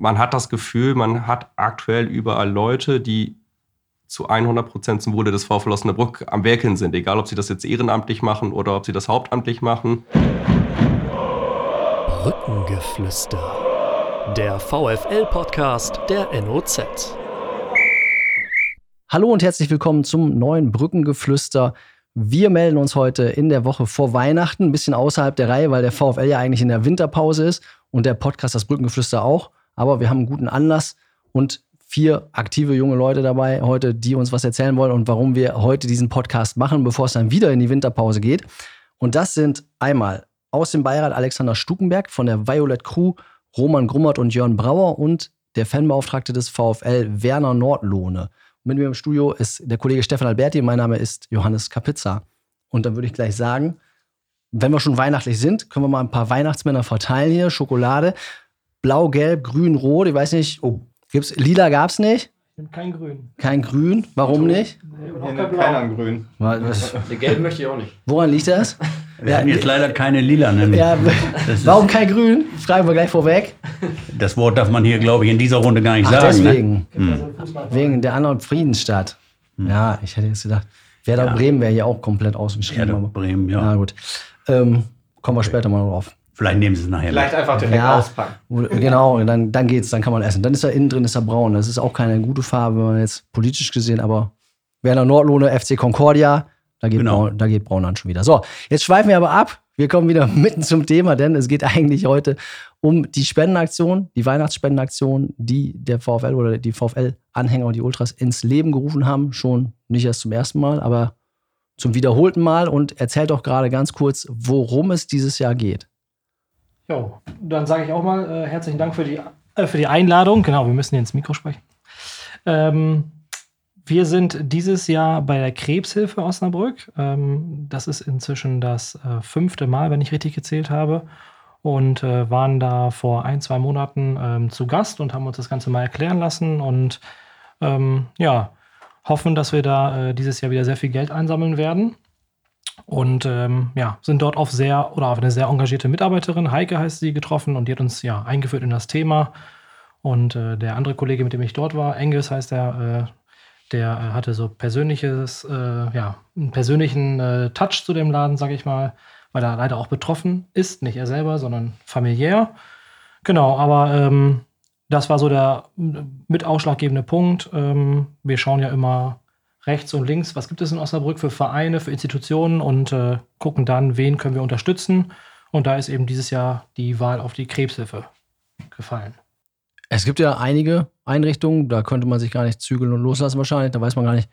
man hat das Gefühl, man hat aktuell überall Leute, die zu 100 Prozent zum Wohle des VfL Osnabrück am Werkeln sind. Egal, ob sie das jetzt ehrenamtlich machen oder ob sie das hauptamtlich machen. Brückengeflüster. Der VfL-Podcast der NOZ. Hallo und herzlich willkommen zum neuen Brückengeflüster. Wir melden uns heute in der Woche vor Weihnachten, ein bisschen außerhalb der Reihe, weil der VfL ja eigentlich in der Winterpause ist und der Podcast das Brückengeflüster auch. Aber wir haben einen guten Anlass und vier aktive junge Leute dabei heute, die uns was erzählen wollen und warum wir heute diesen Podcast machen, bevor es dann wieder in die Winterpause geht. Und das sind einmal aus dem Beirat Alexander Stukenberg von der Violet Crew, Roman Grummert und Jörn Brauer und der Fanbeauftragte des VfL Werner Nordlohne. Mit mir im Studio ist der Kollege Stefan Alberti, mein Name ist Johannes Kapitza. Und dann würde ich gleich sagen, wenn wir schon weihnachtlich sind, können wir mal ein paar Weihnachtsmänner verteilen hier. Schokolade, blau, gelb, grün, rot. Ich weiß nicht, oh, Gibt's, lila gab es nicht? Kein Grün. Kein Grün? Warum nicht? Hier nimmt keiner Grün. Was, Der Gelb möchte ich auch nicht. woran liegt das? Wir hatten jetzt leider keine lilanen. Ja, Das, warum kein Grün? Fragen wir gleich vorweg. das Wort darf man hier, glaube ich, in dieser Runde gar nicht Ach, sagen. Ne? deswegen. Wegen der anderen Friedensstadt. Ja, ich hätte jetzt gedacht, Werder Ja. Bremen wäre hier auch komplett ausgeschrieben. Werder aber- Bremen, ja. Na gut. Ähm, kommen wir später mal drauf. Vielleicht nehmen sie es nachher. Vielleicht einfach direkt Ja, auspacken. genau, dann, dann geht's, dann kann man essen. Dann ist er innen drin, ist er braun. Das ist auch keine gute Farbe, wenn man jetzt politisch gesehen, aber Werner Nordlohne, FC Concordia, da geht, Genau. braun, da geht braun dann schon wieder. So, jetzt schweifen wir aber ab. Wir kommen wieder mitten zum Thema, denn es geht eigentlich heute um die Spendenaktion, die Weihnachtsspendenaktion, die der VfL oder die VfL-Anhänger und die Ultras ins Leben gerufen haben. Schon nicht erst zum ersten Mal, aber zum wiederholten Mal. Und erzählt doch gerade ganz kurz, worum es dieses Jahr geht. Jo, dann sage ich auch mal äh, herzlichen Dank für die, äh, für die Einladung. Genau, wir müssen hier ins Mikro sprechen. Ähm, wir sind dieses Jahr bei der Krebshilfe Osnabrück. Ähm, das ist inzwischen das äh, fünfte Mal, wenn ich richtig gezählt habe. Und äh, waren da vor ein, zwei Monaten ähm, zu Gast und haben uns das Ganze mal erklären lassen. Und ähm, ja, hoffen, dass wir da äh, dieses Jahr wieder sehr viel Geld einsammeln werden. Und ähm, ja, sind dort auf sehr oder auf eine sehr engagierte Mitarbeiterin, Heike heißt sie, getroffen und die hat uns ja eingeführt in das Thema. Und äh, der andere Kollege, mit dem ich dort war, Engels heißt der, äh, der äh, hatte so persönliches, äh, ja, einen persönlichen äh, Touch zu dem Laden, sag ich mal, weil er leider auch betroffen ist, nicht er selber, sondern familiär. Genau, aber ähm, das war so der äh, mit ausschlaggebende Punkt. Ähm, wir schauen ja immer rechts und links, was gibt es in Osnabrück für Vereine, für Institutionen und äh, gucken dann, wen können wir unterstützen. Und da ist eben dieses Jahr die Wahl auf die Krebshilfe gefallen. Es gibt ja einige Einrichtungen, da könnte man sich gar nicht zügeln und loslassen wahrscheinlich. Da weiß man gar nicht,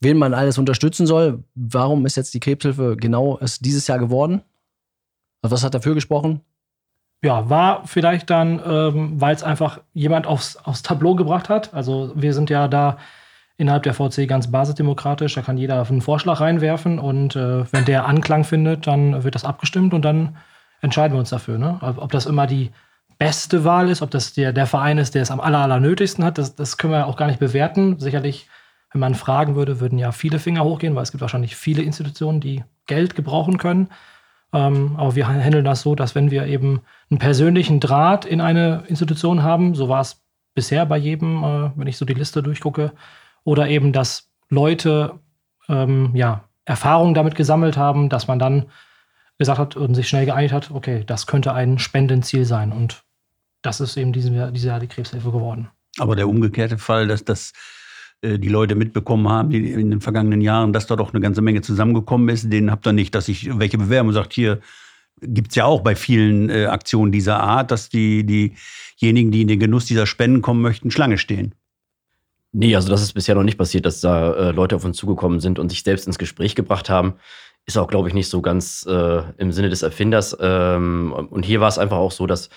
wen man alles unterstützen soll. Warum ist jetzt die Krebshilfe genau es dieses Jahr geworden? Also was hat dafür gesprochen? Ja, war vielleicht dann, ähm, weil es einfach jemand aufs, aufs Tableau gebracht hat. Also wir sind ja da innerhalb der VC ganz basisdemokratisch. Da kann jeder einen Vorschlag reinwerfen und äh, wenn der Anklang findet, dann wird das abgestimmt und dann entscheiden wir uns dafür. Ne? Ob das immer die beste Wahl ist, ob das der, der Verein ist, der es am aller, aller nötigsten hat, das, das können wir auch gar nicht bewerten. Sicherlich, wenn man fragen würde, würden ja viele Finger hochgehen, weil es gibt wahrscheinlich viele Institutionen, die Geld gebrauchen können. Ähm, aber wir handeln das so, dass wenn wir eben einen persönlichen Draht in eine Institution haben, so war es bisher bei jedem, äh, wenn ich so die Liste durchgucke, oder eben, dass Leute ähm, ja, Erfahrungen damit gesammelt haben, dass man dann gesagt hat und sich schnell geeinigt hat, okay, das könnte ein Spendenziel sein. Und das ist eben diesem Jahr, dieses Jahr die Krebshilfe geworden. Aber der umgekehrte Fall, dass das äh, die Leute mitbekommen haben, die in den vergangenen Jahren, dass da doch eine ganze Menge zusammengekommen ist, den habt ihr nicht, dass ich welche bewerben und sagt, hier gibt es ja auch bei vielen äh, Aktionen dieser Art, dass die, diejenigen, die in den Genuss dieser Spenden kommen möchten, Schlange stehen. Nee, also das ist bisher noch nicht passiert, dass da äh, Leute auf uns zugekommen sind und sich selbst ins Gespräch gebracht haben. Ist auch, glaube ich, nicht so ganz äh, im Sinne des Erfinders. Ähm, und hier war es einfach auch so, dass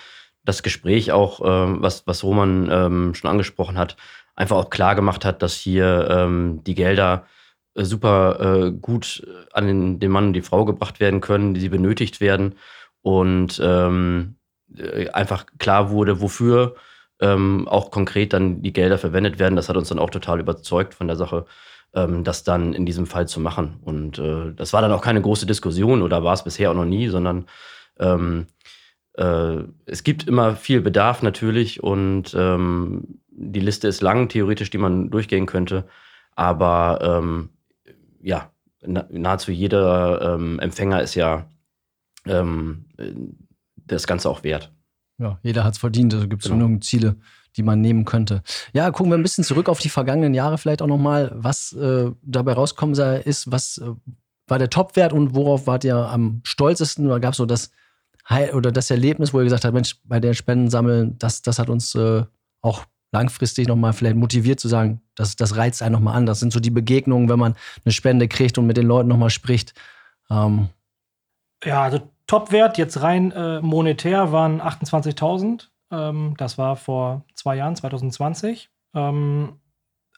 das Gespräch auch, ähm, was, was Roman ähm, schon angesprochen hat, einfach auch klar gemacht hat, dass hier ähm, die Gelder äh, super äh, gut an den, den Mann und die Frau gebracht werden können, die sie benötigt werden. Und ähm, äh, einfach klar wurde, wofür ähm, auch konkret dann die Gelder verwendet werden. Das hat uns dann auch total überzeugt von der Sache, ähm, das dann in diesem Fall zu machen. Und äh, das war dann auch keine große Diskussion oder war es bisher auch noch nie, sondern ähm, äh, es gibt immer viel Bedarf natürlich und ähm, die Liste ist lang, theoretisch, die man durchgehen könnte. Aber ähm, ja, na, nahezu jeder ähm, Empfänger ist ja ähm, das Ganze auch wert. Ja, jeder hat es verdient. Also gibt es genau. genug Ziele, die man nehmen könnte. Ja, gucken wir ein bisschen zurück auf die vergangenen Jahre vielleicht auch nochmal, was äh, dabei rauskommen ist, was äh, war der Topwert und worauf wart ihr am stolzesten? Oder gab es so das oder das Erlebnis, wo ihr gesagt habt, Mensch, bei der Spenden sammeln, das, das hat uns äh, auch langfristig nochmal vielleicht motiviert zu sagen, das, das reizt einen nochmal an. Das sind so die Begegnungen, wenn man eine Spende kriegt und mit den Leuten nochmal spricht. Ähm. Ja, also Topwert jetzt rein äh, monetär waren 28.000. Ähm, das war vor zwei Jahren, 2020. Ähm,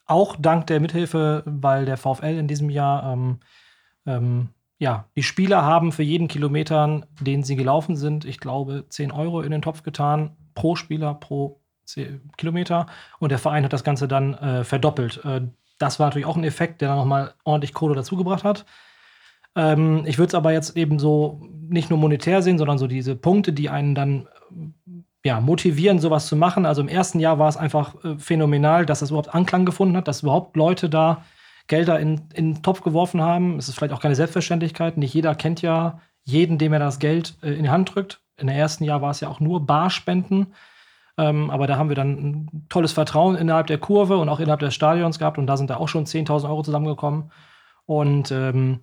auch dank der Mithilfe, weil der VfL in diesem Jahr ähm, ähm, ja, die Spieler haben für jeden Kilometer, den sie gelaufen sind, ich glaube, 10 Euro in den Topf getan, pro Spieler, pro Kilometer. Und der Verein hat das Ganze dann äh, verdoppelt. Äh, das war natürlich auch ein Effekt, der dann nochmal ordentlich Kohle dazugebracht hat. Ähm, ich würde es aber jetzt eben so nicht nur monetär sehen, sondern so diese Punkte, die einen dann ja, motivieren, sowas zu machen. Also im ersten Jahr war es einfach äh, phänomenal, dass das überhaupt Anklang gefunden hat, dass überhaupt Leute da Gelder in, in den Topf geworfen haben. Es ist vielleicht auch keine Selbstverständlichkeit. Nicht jeder kennt ja jeden, dem er das Geld äh, in die Hand drückt. In der ersten Jahr war es ja auch nur Barspenden. Ähm, aber da haben wir dann ein tolles Vertrauen innerhalb der Kurve und auch innerhalb des Stadions gehabt. Und da sind da auch schon 10.000 Euro zusammengekommen. Und ähm,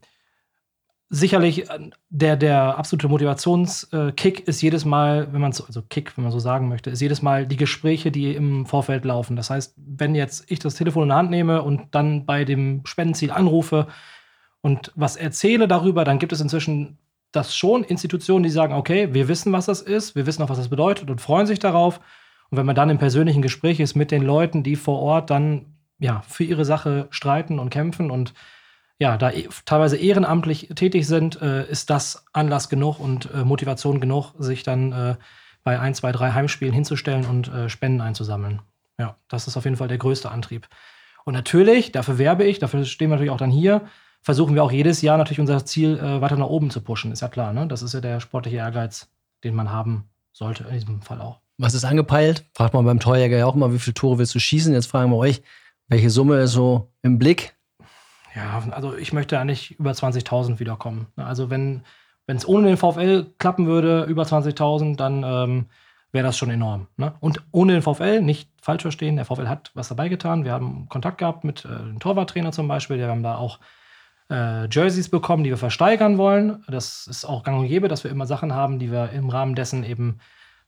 sicherlich äh, der, der absolute Motivationskick ist jedes Mal, wenn man so, also Kick, wenn man so sagen möchte, ist jedes Mal die Gespräche, die im Vorfeld laufen. Das heißt, wenn jetzt ich das Telefon in der Hand nehme und dann bei dem Spendenziel anrufe und was erzähle darüber, dann gibt es inzwischen das schon Institutionen, die sagen, okay, wir wissen, was das ist, wir wissen auch, was das bedeutet und freuen sich darauf. Und wenn man dann im persönlichen Gespräch ist mit den Leuten, die vor Ort dann ja für ihre Sache streiten und kämpfen und ja, da e teilweise ehrenamtlich tätig sind, äh, ist das Anlass genug und äh, Motivation genug, sich dann äh, bei ein, zwei, drei Heimspielen hinzustellen und äh, Spenden einzusammeln. Ja, das ist auf jeden Fall der größte Antrieb. Und natürlich, dafür werbe ich, dafür stehen wir natürlich auch dann hier, versuchen wir auch jedes Jahr natürlich unser Ziel äh, weiter nach oben zu pushen. Ist ja klar, ne? Das ist ja der sportliche Ehrgeiz, den man haben sollte, in diesem Fall auch. Was ist angepeilt? Fragt man beim Torjäger ja auch immer, wie viele Tore willst du schießen? Jetzt fragen wir euch, welche Summe ist so im Blick? Ja, also ich möchte eigentlich über 20.000 wiederkommen. Also wenn es ohne den VfL klappen würde, über 20.000, dann ähm, wäre das schon enorm. Ne? Und ohne den VfL, nicht falsch verstehen, der VfL hat was dabei getan. Wir haben Kontakt gehabt mit äh, dem Torwarttrainer zum Beispiel. Wir haben da auch äh, Jerseys bekommen, die wir versteigern wollen. Das ist auch gang und gäbe, dass wir immer Sachen haben, die wir im Rahmen dessen eben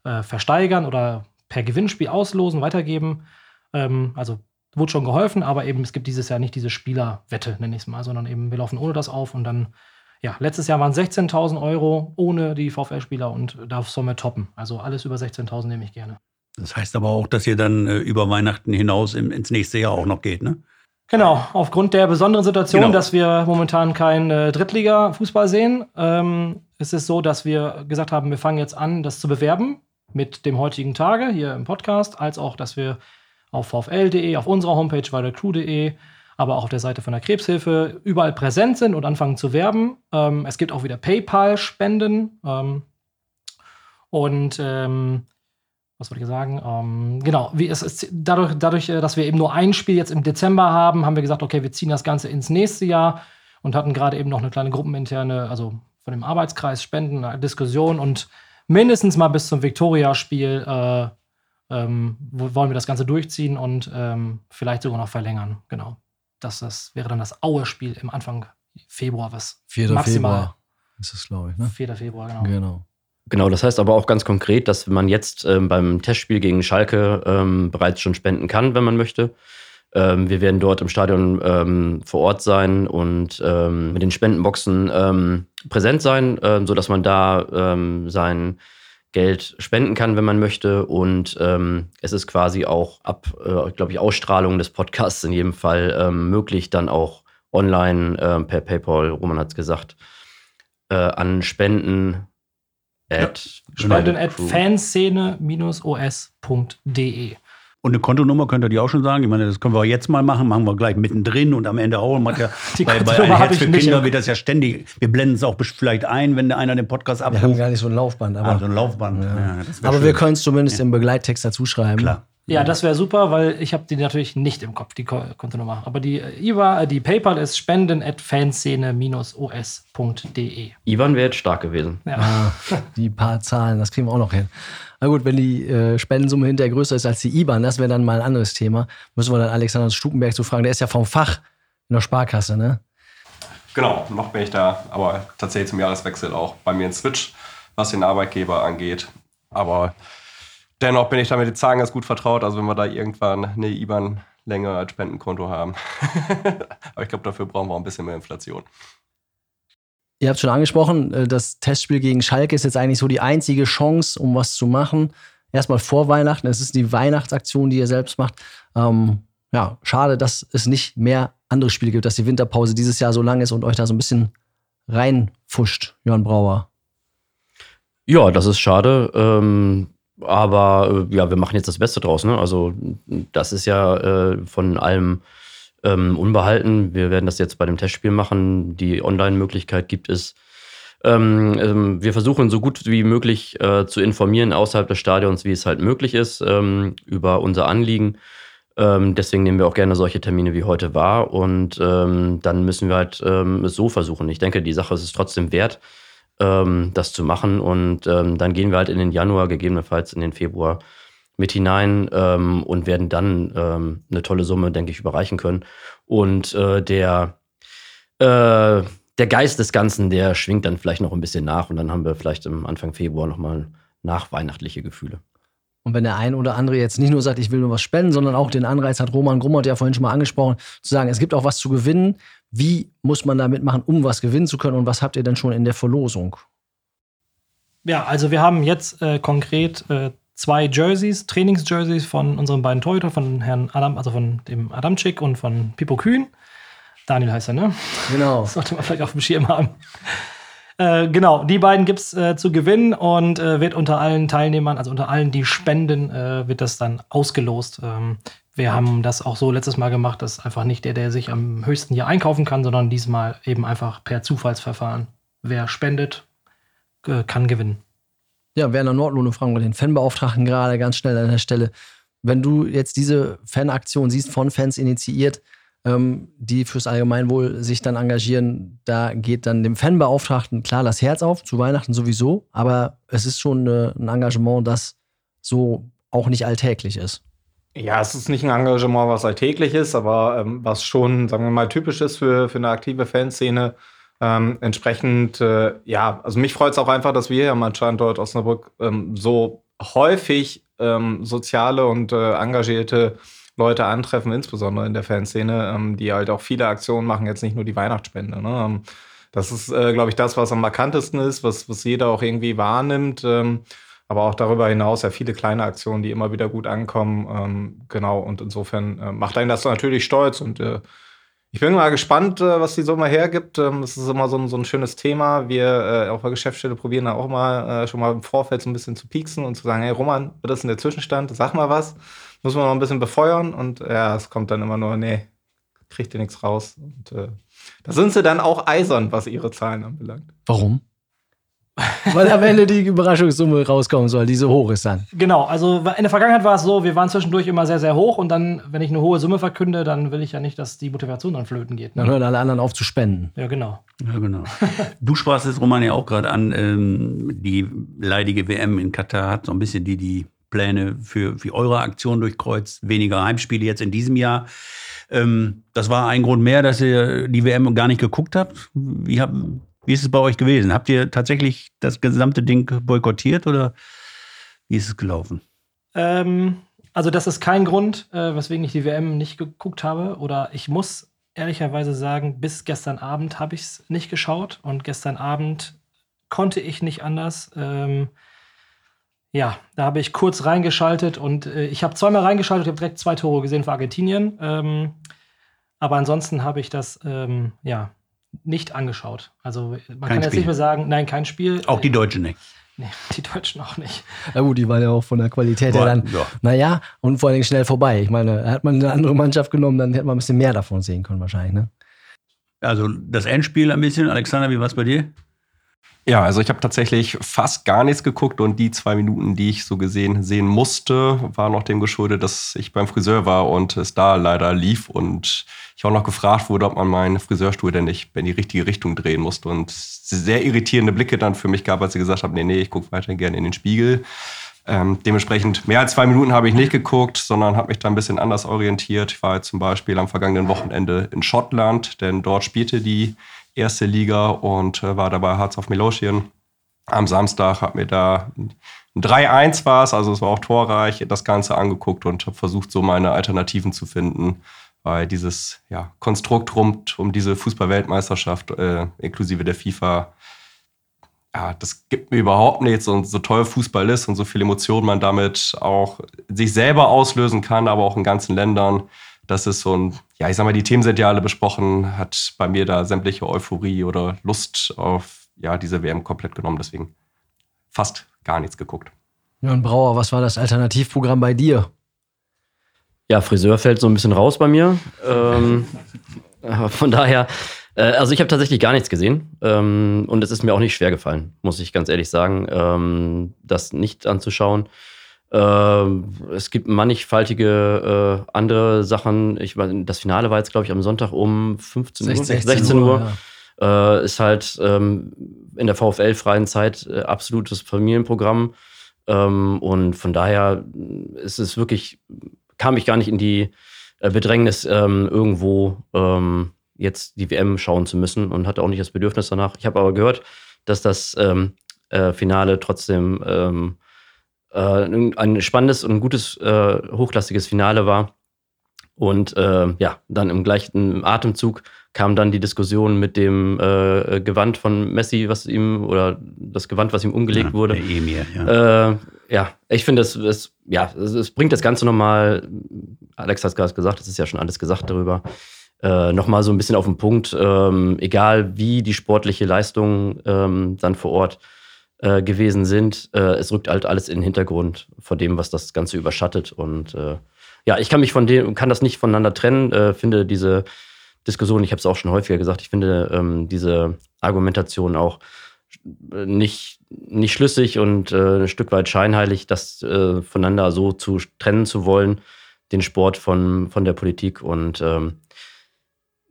äh, versteigern oder per Gewinnspiel auslosen, weitergeben. Ähm, also wurde schon geholfen, aber eben es gibt dieses Jahr nicht diese Spielerwette, nenne ich es mal, sondern eben wir laufen ohne das auf und dann, ja, letztes Jahr waren 16.000 Euro ohne die VfL-Spieler und da sollen wir toppen. Also alles über 16.000 nehme ich gerne. Das heißt aber auch, dass ihr dann äh, über Weihnachten hinaus im, ins nächste Jahr auch noch geht, ne? Genau, aufgrund der besonderen Situation, genau. dass wir momentan keinen äh, Drittliga-Fußball sehen, ähm, ist es so, dass wir gesagt haben, wir fangen jetzt an, das zu bewerben mit dem heutigen Tage hier im Podcast, als auch, dass wir auf vfl.de, auf unserer Homepage weitercrew.de, aber auch auf der Seite von der Krebshilfe überall präsent sind und anfangen zu werben. Ähm, es gibt auch wieder PayPal-Spenden. Ähm, und ähm, was wollte ich sagen? Ähm, genau, wie es ist, dadurch, dadurch, äh, dass wir eben nur ein Spiel jetzt im Dezember haben, haben wir gesagt, okay, wir ziehen das Ganze ins nächste Jahr und hatten gerade eben noch eine kleine gruppeninterne, also von dem Arbeitskreis Spenden, Diskussion und mindestens mal bis zum Viktoria-Spiel äh, ähm, wollen wir das Ganze durchziehen und ähm, vielleicht sogar noch verlängern. Genau. Das, das wäre dann das Aue-Spiel im Anfang Februar, was 4. maximal Februar ist es, glaube ich. Ne? 4. Februar, genau. genau. Genau, das heißt aber auch ganz konkret, dass man jetzt ähm, beim Testspiel gegen Schalke ähm, bereits schon spenden kann, wenn man möchte. Ähm, wir werden dort im Stadion ähm, vor Ort sein und ähm, mit den Spendenboxen ähm, präsent sein, äh, sodass man da sein Geld spenden kann, wenn man möchte. Und ähm, es ist quasi auch ab, äh, glaube ich, Ausstrahlung des Podcasts in jedem Fall ähm, möglich, dann auch online äh, per PayPal, Roman hat es gesagt, äh, an Spenden at, ja. Spenden at fanszene-os.de. Und eine Kontonummer könnt ihr die auch schon sagen? Ich meine, das können wir jetzt mal machen, machen wir gleich mittendrin und am Ende auch. Man ja, Die bei, bei Kontonummer ein hab Herz für Kinder wird das ja ständig. Wir blenden es auch vielleicht ein, wenn einer den Podcast Wir haben abruft. gar nicht so ein Laufband, aber, Ah, so ein Laufband. Ja, wär aber schön. wir können es zumindest im Begleittext dazu schreiben. Klar. Ja, das wäre super, weil ich habe die natürlich nicht im Kopf, die Ko- Kontonummer. Aber die äh, IBA, äh, die PayPal ist spenden at fanszene-os.de. Ivan wäre jetzt stark gewesen. Ja. Ah, die paar Zahlen, das kriegen wir auch noch hin. Na gut, wenn die äh, Spendensumme hinterher größer ist als die IBAN, das wäre dann mal ein anderes Thema. Müssen wir dann Alexander Stukenberg zu fragen. Der ist ja vom Fach in der Sparkasse, ne? Genau, noch bin ich da, aber tatsächlich zum Jahreswechsel auch bei mir ein Switch, was den Arbeitgeber angeht. Aber dennoch bin ich da mit den Zahlen ganz gut vertraut. Also wenn wir da irgendwann eine IBAN-Länge als Spendenkonto haben. aber ich glaube, dafür brauchen wir auch ein bisschen mehr Inflation. Ihr habt schon angesprochen, äh, das Testspiel gegen Schalke ist jetzt eigentlich so die einzige Chance, um was zu machen. Erstmal vor Weihnachten. Es ist die Weihnachtsaktion, die ihr selbst macht. Ähm, ja, schade, dass es nicht mehr andere Spiele gibt, dass die Winterpause dieses Jahr so lang ist und euch da so ein bisschen reinfuscht, Jörn Brauer. Ja, das ist schade. Ähm, aber äh, ja, wir machen jetzt das Beste draus. Ne? Also das ist ja äh, von allem ähm, unbehalten. Wir werden das jetzt bei dem Testspiel machen. Die Online-Möglichkeit gibt es. Ähm, ähm, wir versuchen so gut wie möglich äh, zu informieren außerhalb des Stadions, wie es halt möglich ist, ähm, über unser Anliegen. Ähm, deswegen nehmen wir auch gerne solche Termine wie heute wahr. Und ähm, dann müssen wir halt es so versuchen. Ich denke, die Sache ist es trotzdem wert, das zu machen. Und dann gehen wir halt in den Januar, gegebenenfalls in den Februar mit hinein ähm, und werden dann ähm, eine tolle Summe, denke ich, überreichen können. Und äh, der, äh, der Geist des Ganzen, der schwingt dann vielleicht noch ein bisschen nach und dann haben wir vielleicht im Anfang Februar nochmal nachweihnachtliche Gefühle. Und wenn der ein oder andere jetzt nicht nur sagt, ich will nur was spenden, sondern auch den Anreiz hat, Roman Grummert ja vorhin schon mal angesprochen, zu sagen, es gibt auch was zu gewinnen. Wie muss man da mitmachen, um was gewinnen zu können? Und was habt ihr denn schon in der Verlosung? Ja, also wir haben jetzt äh, konkret äh, zwei Jerseys, Trainingsjerseys von unseren beiden Torhüter, von Herrn Adam, also von dem Adamczyk und von Pippo Kühn. Daniel heißt er, ne? Genau. Das sollte man vielleicht auf dem Schirm haben. Äh, genau, die beiden gibt es äh, zu gewinnen und äh, wird unter allen Teilnehmern, also unter allen, die spenden, äh, wird das dann ausgelost. Ähm, wir haben das auch so letztes Mal gemacht, dass einfach nicht der, der sich am höchsten hier einkaufen kann, sondern diesmal eben einfach per Zufallsverfahren. Wer spendet, äh, kann gewinnen. Ja, Werner Nordlohne fragen wir den Fanbeauftragten gerade ganz schnell an der Stelle. Wenn du jetzt diese Fanaktion siehst, von Fans initiiert, ähm, die fürs Allgemeinwohl sich dann engagieren, da geht dann dem Fanbeauftragten klar das Herz auf, zu Weihnachten sowieso, aber es ist schon äh, ein Engagement, das so auch nicht alltäglich ist. Ja, es ist nicht ein Engagement, was alltäglich ist, aber ähm, was schon, sagen wir mal, typisch ist für, für eine aktive Fanszene. Ähm, entsprechend, äh, ja, also mich freut es auch einfach, dass wir hier am Standort Osnabrück ähm, so häufig ähm, soziale und äh, engagierte Leute antreffen, insbesondere in der Fanszene, ähm, die halt auch viele Aktionen machen, jetzt nicht nur die Weihnachtsspende. Ne? Ähm, das ist, äh, glaube ich, das, was am markantesten ist, was, was jeder auch irgendwie wahrnimmt. Ähm, aber auch darüber hinaus ja viele kleine Aktionen, die immer wieder gut ankommen. Ähm, genau, und insofern äh, macht einen das natürlich stolz. Und äh, ich bin mal gespannt, äh, was die Sommer hergibt. Ähm, das ist immer so ein, so ein schönes Thema. Wir äh, auf der Geschäftsstelle probieren da auch mal äh, schon mal im Vorfeld so ein bisschen zu pieksen und zu sagen, hey Roman, was ist denn der Zwischenstand? Sag mal was. Muss man noch ein bisschen befeuern. Und ja, es kommt dann immer nur, nee, kriegt ihr nichts raus. Und äh, da sind sie dann auch eisern, was ihre Zahlen anbelangt. Warum? Weil am Ende die Überraschungssumme rauskommen soll, die so hoch ist dann. Genau, also in der Vergangenheit war es so, wir waren zwischendurch immer sehr, sehr hoch und dann, wenn ich eine hohe Summe verkünde, dann will ich ja nicht, dass die Motivation dann flöten geht. Dann Ne? hören alle anderen auf zu spenden. Ja, genau. Ja, genau. Du sprachst es, Roman, ja auch gerade an. Ähm, die leidige WM in Katar hat so ein bisschen die, die Pläne für, für eure Aktion durchkreuzt. Weniger Heimspiele jetzt in diesem Jahr. Ähm, das war ein Grund mehr, dass ihr die WM gar nicht geguckt habt. Wie, hab, wie ist es bei euch gewesen? Habt ihr tatsächlich das gesamte Ding boykottiert oder wie ist es gelaufen? Ähm, also das ist kein Grund, äh, weswegen ich die WM nicht geguckt habe. Oder ich muss ehrlicherweise sagen, bis gestern Abend habe ich es nicht geschaut und gestern Abend konnte ich nicht anders. Ähm, ja, da habe ich kurz reingeschaltet und äh, ich habe zweimal reingeschaltet, habe direkt zwei Tore gesehen für Argentinien. Ähm, aber ansonsten habe ich das ähm, ja nicht angeschaut. Also man Kein kann jetzt Spiel. nicht mehr sagen, nein, kein Spiel. Auch die Deutsche nicht. Nee, die Deutschen auch nicht. Na gut, die waren ja auch von der Qualität her dann, ja. naja, und vor allen Dingen schnell vorbei. Ich meine, hat man eine andere Mannschaft genommen, dann hätte man ein bisschen mehr davon sehen können wahrscheinlich, ne? Also das Endspiel ein bisschen. Alexander, wie war es bei dir? Ja, also ich habe tatsächlich fast gar nichts geguckt und die zwei Minuten, die ich so gesehen sehen musste, waren noch dem geschuldet, dass ich beim Friseur war und es da leider lief und ich auch noch gefragt wurde, ob man meinen Friseurstuhl denn nicht in die richtige Richtung drehen musste und sehr irritierende Blicke dann für mich gab, als sie gesagt haben, nee, nee, ich gucke weiterhin gerne in den Spiegel. Ähm, dementsprechend mehr als zwei Minuten habe ich nicht geguckt, sondern habe mich da ein bisschen anders orientiert. Ich war zum Beispiel am vergangenen Wochenende in Schottland, denn dort spielte die erste Liga und äh, war dabei Hearts of Melotien. Am Samstag hat mir da ein 3-1 war es, also es war auch torreich, das Ganze angeguckt und habe versucht, so meine Alternativen zu finden, weil dieses ja, Konstrukt rund um diese Fußball-Weltmeisterschaft äh, inklusive der FIFA ja, das gibt mir überhaupt nichts und so toll Fußball ist und so viel Emotionen man damit auch sich selber auslösen kann, aber auch in ganzen Ländern. Das ist so ein, ja, ich sag mal, die Themen sind ja alle besprochen, hat bei mir da sämtliche Euphorie oder Lust auf, ja, diese WM komplett genommen, deswegen fast gar nichts geguckt. Jörn Brauer, was war das Alternativprogramm bei dir? Ja, Friseur fällt so ein bisschen raus bei mir. Ähm, von daher, äh, also ich habe tatsächlich gar nichts gesehen. Ähm, und es ist mir auch nicht schwer gefallen, muss ich ganz ehrlich sagen, ähm, das nicht anzuschauen. Ähm, es gibt mannigfaltige äh, andere Sachen. Ich meine, das Finale war jetzt, glaube ich, am Sonntag um 15 Uhr. 16 Uhr. ja. Äh, ist halt ähm, in der VfL-freien Zeit äh, absolutes Familienprogramm. Ähm, und von daher ist es wirklich, kam ich gar nicht in die äh, Bedrängnis, ähm, irgendwo ähm, jetzt die WM schauen zu müssen und hatte auch nicht das Bedürfnis danach. Ich habe aber gehört, dass das ähm, äh, Finale trotzdem äh, ein spannendes und gutes, äh, hochklassiges Finale war. Und äh, ja, dann im gleichen Atemzug kam dann die Diskussion mit dem äh, Gewand von Messi, was ihm, oder das Gewand, was ihm umgelegt Ja, wurde. Der Emir, ja. Äh, ja, ich finde, es, es, ja, es, es bringt das Ganze nochmal, Alex hat es gerade gesagt, es ist ja schon alles gesagt darüber, äh, nochmal so ein bisschen auf den Punkt, ähm, egal wie die sportliche Leistung ähm, dann vor Ort äh, gewesen sind, äh, es rückt halt alles in den Hintergrund von dem, was das Ganze überschattet. Und äh, ja, ich kann mich von dem, kann das nicht voneinander trennen, äh, finde diese Diskussion, ich habe es auch schon häufiger gesagt, ich finde ähm, diese Argumentation auch äh, nicht, nicht schlüssig und äh, ein Stück weit scheinheilig, das äh, voneinander so zu trennen zu wollen, den Sport von, von der Politik. Und ähm,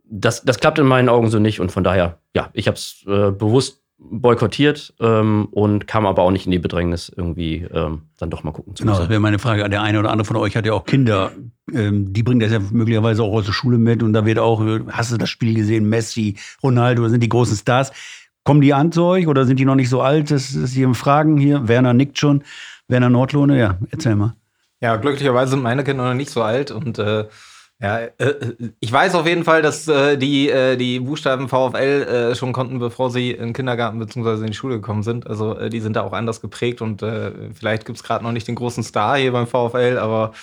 das, das klappt in meinen Augen so nicht. Und von daher, ja, ich habe es äh, bewusst boykottiert ähm, und kam aber auch nicht in die Bedrängnis, irgendwie ähm, dann doch mal gucken zu Genau, müssen. das wäre meine Frage. Der eine oder andere von euch hat ja auch Kinder. Ähm, die bringen das ja möglicherweise auch aus der Schule mit und da wird auch, hast du das Spiel gesehen, Messi, Ronaldo, sind die großen Stars. Kommen die an zu euch oder sind die noch nicht so alt, dass, dass sie fragen hier? Werner nickt schon. Werner Nordlohne, ja, erzähl mal. Ja, glücklicherweise sind meine Kinder noch nicht so alt und äh, ja, äh, ich weiß auf jeden Fall, dass äh, die äh, die Buchstaben VfL äh, schon konnten, bevor sie in den Kindergarten bzw. in die Schule gekommen sind. Also äh, die sind da auch anders geprägt und äh, vielleicht gibt's gerade noch nicht den großen Star hier beim VfL, aber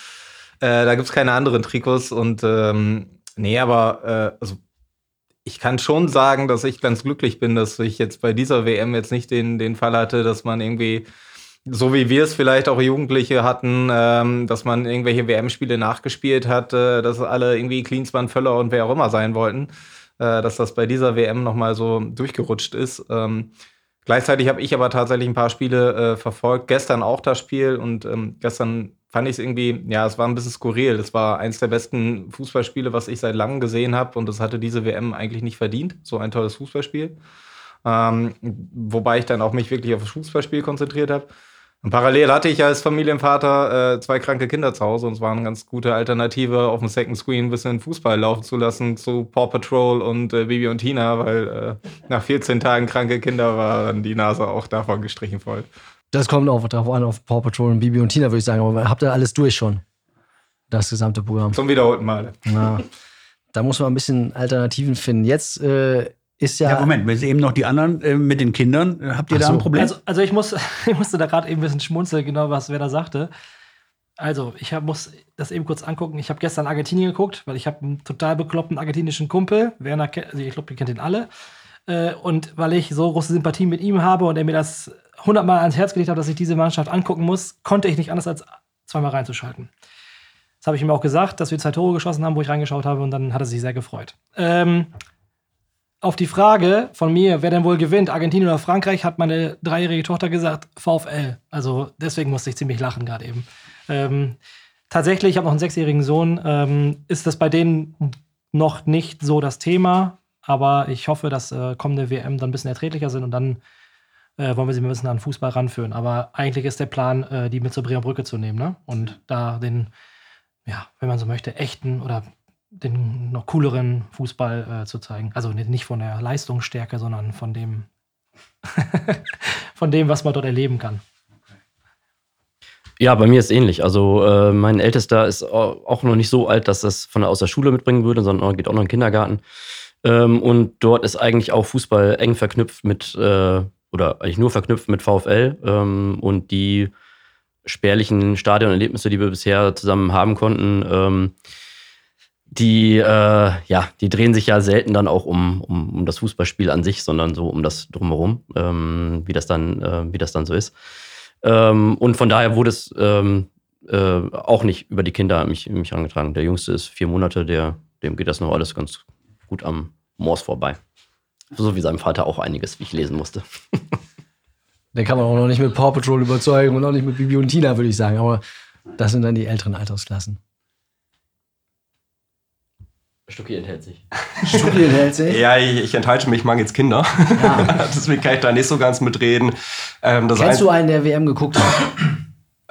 äh, da gibt's keine anderen Trikots und ähm, nee, aber äh, also ich kann schon sagen, dass ich ganz glücklich bin, dass ich jetzt bei dieser WM jetzt nicht den, den Fall hatte, dass man irgendwie so wie wir es vielleicht auch Jugendliche hatten, ähm, dass man irgendwelche WM-Spiele nachgespielt hat, äh, dass alle irgendwie Klinsmann, Völler und wer auch immer sein wollten, äh, dass das bei dieser WM nochmal so durchgerutscht ist. Ähm, gleichzeitig habe ich aber tatsächlich ein paar Spiele äh, verfolgt, gestern auch das Spiel und ähm, gestern fand ich es irgendwie, ja, es war ein bisschen skurril. Es war eins der besten Fußballspiele, was ich seit langem gesehen habe und es hatte diese WM eigentlich nicht verdient, so ein tolles Fußballspiel. Ähm, wobei ich dann auch mich wirklich auf das Fußballspiel konzentriert habe. Und parallel hatte ich als Familienvater äh, zwei kranke Kinder zu Hause und es war eine ganz gute Alternative, auf dem Second Screen ein bisschen Fußball laufen zu lassen zu Paw Patrol und äh, Bibi und Tina, weil äh, nach 14 Tagen kranke Kinder waren die Nase auch davon gestrichen voll. Das kommt auch darauf an, auf Paw Patrol und Bibi und Tina, würde ich sagen. Aber habt ihr alles durch schon? Das gesamte Programm. Zum wiederholten Male. Ja. Da muss man ein bisschen Alternativen finden. Jetzt äh, ist ja. Ja, Moment, wir sehen eben noch die anderen äh, mit den Kindern. Habt ihr Ach da so. ein Problem? Also, also ich, muss, ich musste da gerade eben ein bisschen schmunzeln, genau was wer da sagte. Also, ich hab, muss das eben kurz angucken. Ich habe gestern Argentinien geguckt, weil ich habe einen total bekloppten argentinischen Kumpel. Werner, kennt- also ich glaube, ihr kennt ihn alle. Äh, und weil ich so große Sympathie mit ihm habe und er mir das hundertmal ans Herz gelegt habe, dass ich diese Mannschaft angucken muss, konnte ich nicht anders als zweimal reinzuschalten. Das habe ich ihm auch gesagt, dass wir zwei Tore geschossen haben, wo ich reingeschaut habe und dann hat er sich sehr gefreut. Ähm, auf die Frage von mir, wer denn wohl gewinnt, Argentinien oder Frankreich, hat meine dreijährige Tochter gesagt, VfL. Also deswegen musste ich ziemlich lachen gerade eben. Ähm, tatsächlich, ich habe noch einen sechsjährigen Sohn, ähm, ist das bei denen noch nicht so das Thema, aber ich hoffe, dass äh, kommende WM dann ein bisschen erträglicher sind und dann äh, wollen wir sie ein bisschen an Fußball ranführen. Aber eigentlich ist der Plan, äh, die mit zur Bremer Brücke zu nehmen ne? und da den, ja, wenn man so möchte, echten oder den noch cooleren Fußball äh, zu zeigen. Also nicht von der Leistungsstärke, sondern von dem, von dem, was man dort erleben kann. Ja, bei mir ist ähnlich. Also äh, mein Ältester ist auch noch nicht so alt, dass das von aus der Schule mitbringen würde, sondern geht auch noch in den Kindergarten. Ähm, und dort ist eigentlich auch Fußball eng verknüpft mit, äh, oder eigentlich nur verknüpft mit VfL. Ähm, und die spärlichen Stadionerlebnisse, die wir bisher zusammen haben konnten, ähm, die, äh, ja, die drehen sich ja selten dann auch um, um, um das Fußballspiel an sich, sondern so um das drumherum, ähm, wie, das dann, äh, wie das dann so ist. Ähm, und von daher wurde es ähm, äh, auch nicht über die Kinder mich, mich angetragen. Der Jüngste ist vier Monate, der, dem geht das noch alles ganz gut am Moors vorbei. So wie seinem Vater auch einiges, wie ich lesen musste. Den kann man auch noch nicht mit Paw Patrol überzeugen und auch nicht mit Bibi und Tina, würde ich sagen. Aber das sind dann die älteren Altersklassen. Stucki enthält sich. Stucki enthält sich? Ja, ich, ich enthalte mich mangels Kinder. Ja. Deswegen kann ich da nicht so ganz mitreden. Ähm, Kennst ein du einen, der WM geguckt hat?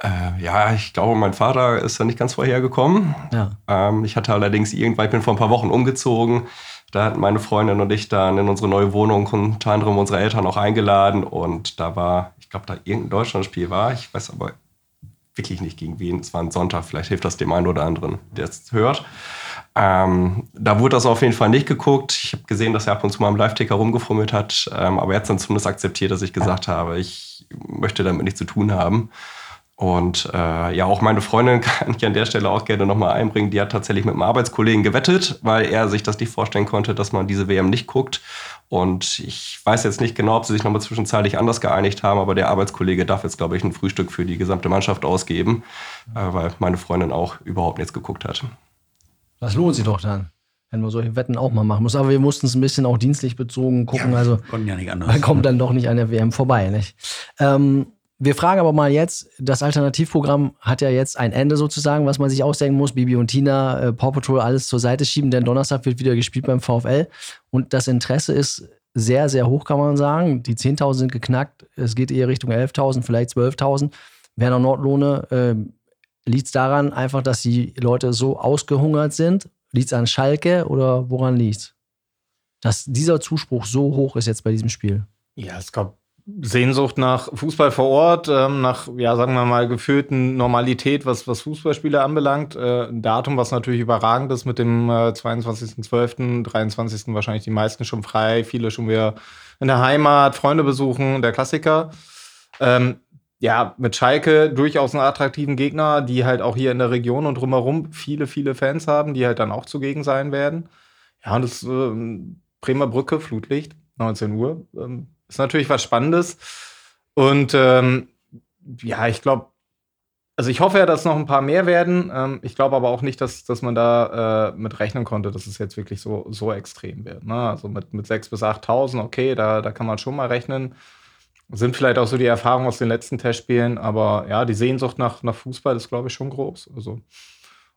Äh, ja, ich glaube, mein Vater ist da nicht ganz vorhergekommen. Ja. Ähm, ich hatte allerdings irgendwann, ich bin vor ein paar Wochen umgezogen. Da hatten meine Freundin und ich dann in unsere neue Wohnung unter anderem unsere Eltern auch eingeladen. Und da war, ich glaube, da irgendein Deutschlandspiel war. Ich weiß aber wirklich nicht gegen wen. Es war ein Sonntag. Vielleicht hilft das dem einen oder anderen, der es hört. Ähm, da wurde das auf jeden Fall nicht geguckt. Ich habe gesehen, dass er ab und zu mal im Live-Ticker rumgefummelt hat, ähm, aber er hat dann zumindest akzeptiert, dass ich gesagt habe, ich möchte damit nichts zu tun haben. Und äh, ja, auch meine Freundin kann ich an der Stelle auch gerne nochmal einbringen. Die hat tatsächlich mit einem Arbeitskollegen gewettet, weil er sich das nicht vorstellen konnte, dass man diese WM nicht guckt. Und ich weiß jetzt nicht genau, ob sie sich nochmal zwischenzeitlich anders geeinigt haben, aber der Arbeitskollege darf jetzt, glaube ich, ein Frühstück für die gesamte Mannschaft ausgeben, äh, weil meine Freundin auch überhaupt nichts geguckt hat. Das lohnt sich doch dann. Wenn man solche Wetten auch mal machen muss. Aber wir mussten es ein bisschen auch dienstlich bezogen gucken. Ja, also konnten ja nicht anders. Man kommt dann doch nicht an der WM vorbei. Nicht? Ähm, wir fragen aber mal jetzt, das Alternativprogramm hat ja jetzt ein Ende sozusagen, was man sich ausdenken muss. Bibi und Tina, äh, Paw Patrol, alles zur Seite schieben, denn Donnerstag wird wieder gespielt beim VfL. Und das Interesse ist sehr, sehr hoch, kann man sagen. Die 10.000 sind geknackt. Es geht eher Richtung 11.000, vielleicht 12.000. Werner Nordlohne äh, Liegt es daran einfach, dass die Leute so ausgehungert sind? Liegt es an Schalke oder woran liegt es? Dass dieser Zuspruch so hoch ist jetzt bei diesem Spiel. Ja, es gab Sehnsucht nach Fußball vor Ort, ähm, nach, ja, sagen wir mal, gefühlten Normalität, was, was Fußballspiele anbelangt. Äh, ein Datum, was natürlich überragend ist mit dem äh, 22.12., 23. wahrscheinlich die meisten schon frei, viele schon wieder in der Heimat, Freunde besuchen, der Klassiker. Ähm, ja, mit Schalke durchaus einen attraktiven Gegner, die halt auch hier in der Region und drumherum viele, viele Fans haben, die halt dann auch zugegen sein werden. Ja, und das äh, Bremer Brücke, Flutlicht, 19 Uhr, ähm, ist natürlich was Spannendes. Und ähm, ja, ich glaube, also ich hoffe ja, dass noch ein paar mehr werden. Ähm, ich glaube aber auch nicht, dass, dass man da äh, mit rechnen konnte, dass es jetzt wirklich so, so extrem wird. Ne? Also mit, mit 6.000 bis 8.000, okay, da, da kann man schon mal rechnen. Sind vielleicht auch so die Erfahrungen aus den letzten Testspielen, aber ja, die Sehnsucht nach, nach Fußball ist, glaube ich, schon groß. Also,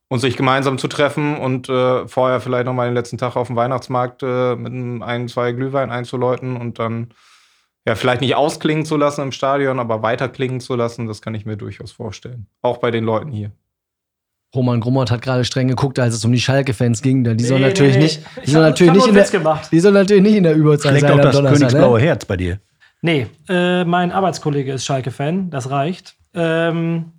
und sich gemeinsam zu treffen und äh, vorher vielleicht noch mal den letzten Tag auf dem Weihnachtsmarkt äh, mit einem ein, zwei Glühwein einzuläuten und dann ja, vielleicht nicht ausklingen zu lassen im Stadion, aber weiter klingen zu lassen, das kann ich mir durchaus vorstellen. Auch bei den Leuten hier. Roman Grummert hat gerade streng geguckt, als es um die Schalke-Fans ging. Die nee, sollen natürlich nee. nicht, die sollen natürlich nicht in der, die sollen natürlich nicht in der Überzahl Schlägt sein. Schlägt auch das Königsblaue ne? Herz bei dir. Nee, äh, mein Arbeitskollege ist Schalke-Fan, das reicht. Ähm,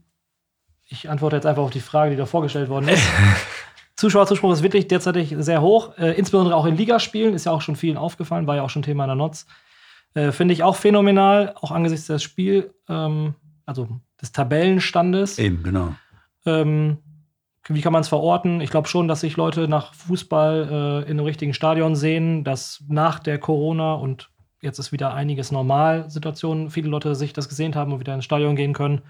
ich antworte jetzt einfach auf die Frage, die da vorgestellt worden ist. Zuschauerzuspruch ist wirklich derzeit sehr hoch, äh, insbesondere auch in Ligaspielen, ist ja auch schon vielen aufgefallen, war ja auch schon Thema in der Notz. Äh, Finde ich auch phänomenal, auch angesichts des Spiel, ähm, also des Tabellenstandes. Eben, genau. Ähm, wie kann man es verorten? Ich glaube schon, dass sich Leute nach Fußball äh, in einem richtigen Stadion sehen, dass nach der Corona- und jetzt ist wieder einiges normal, Situationen, viele Leute sich das gesehen haben und wieder ins Stadion gehen können.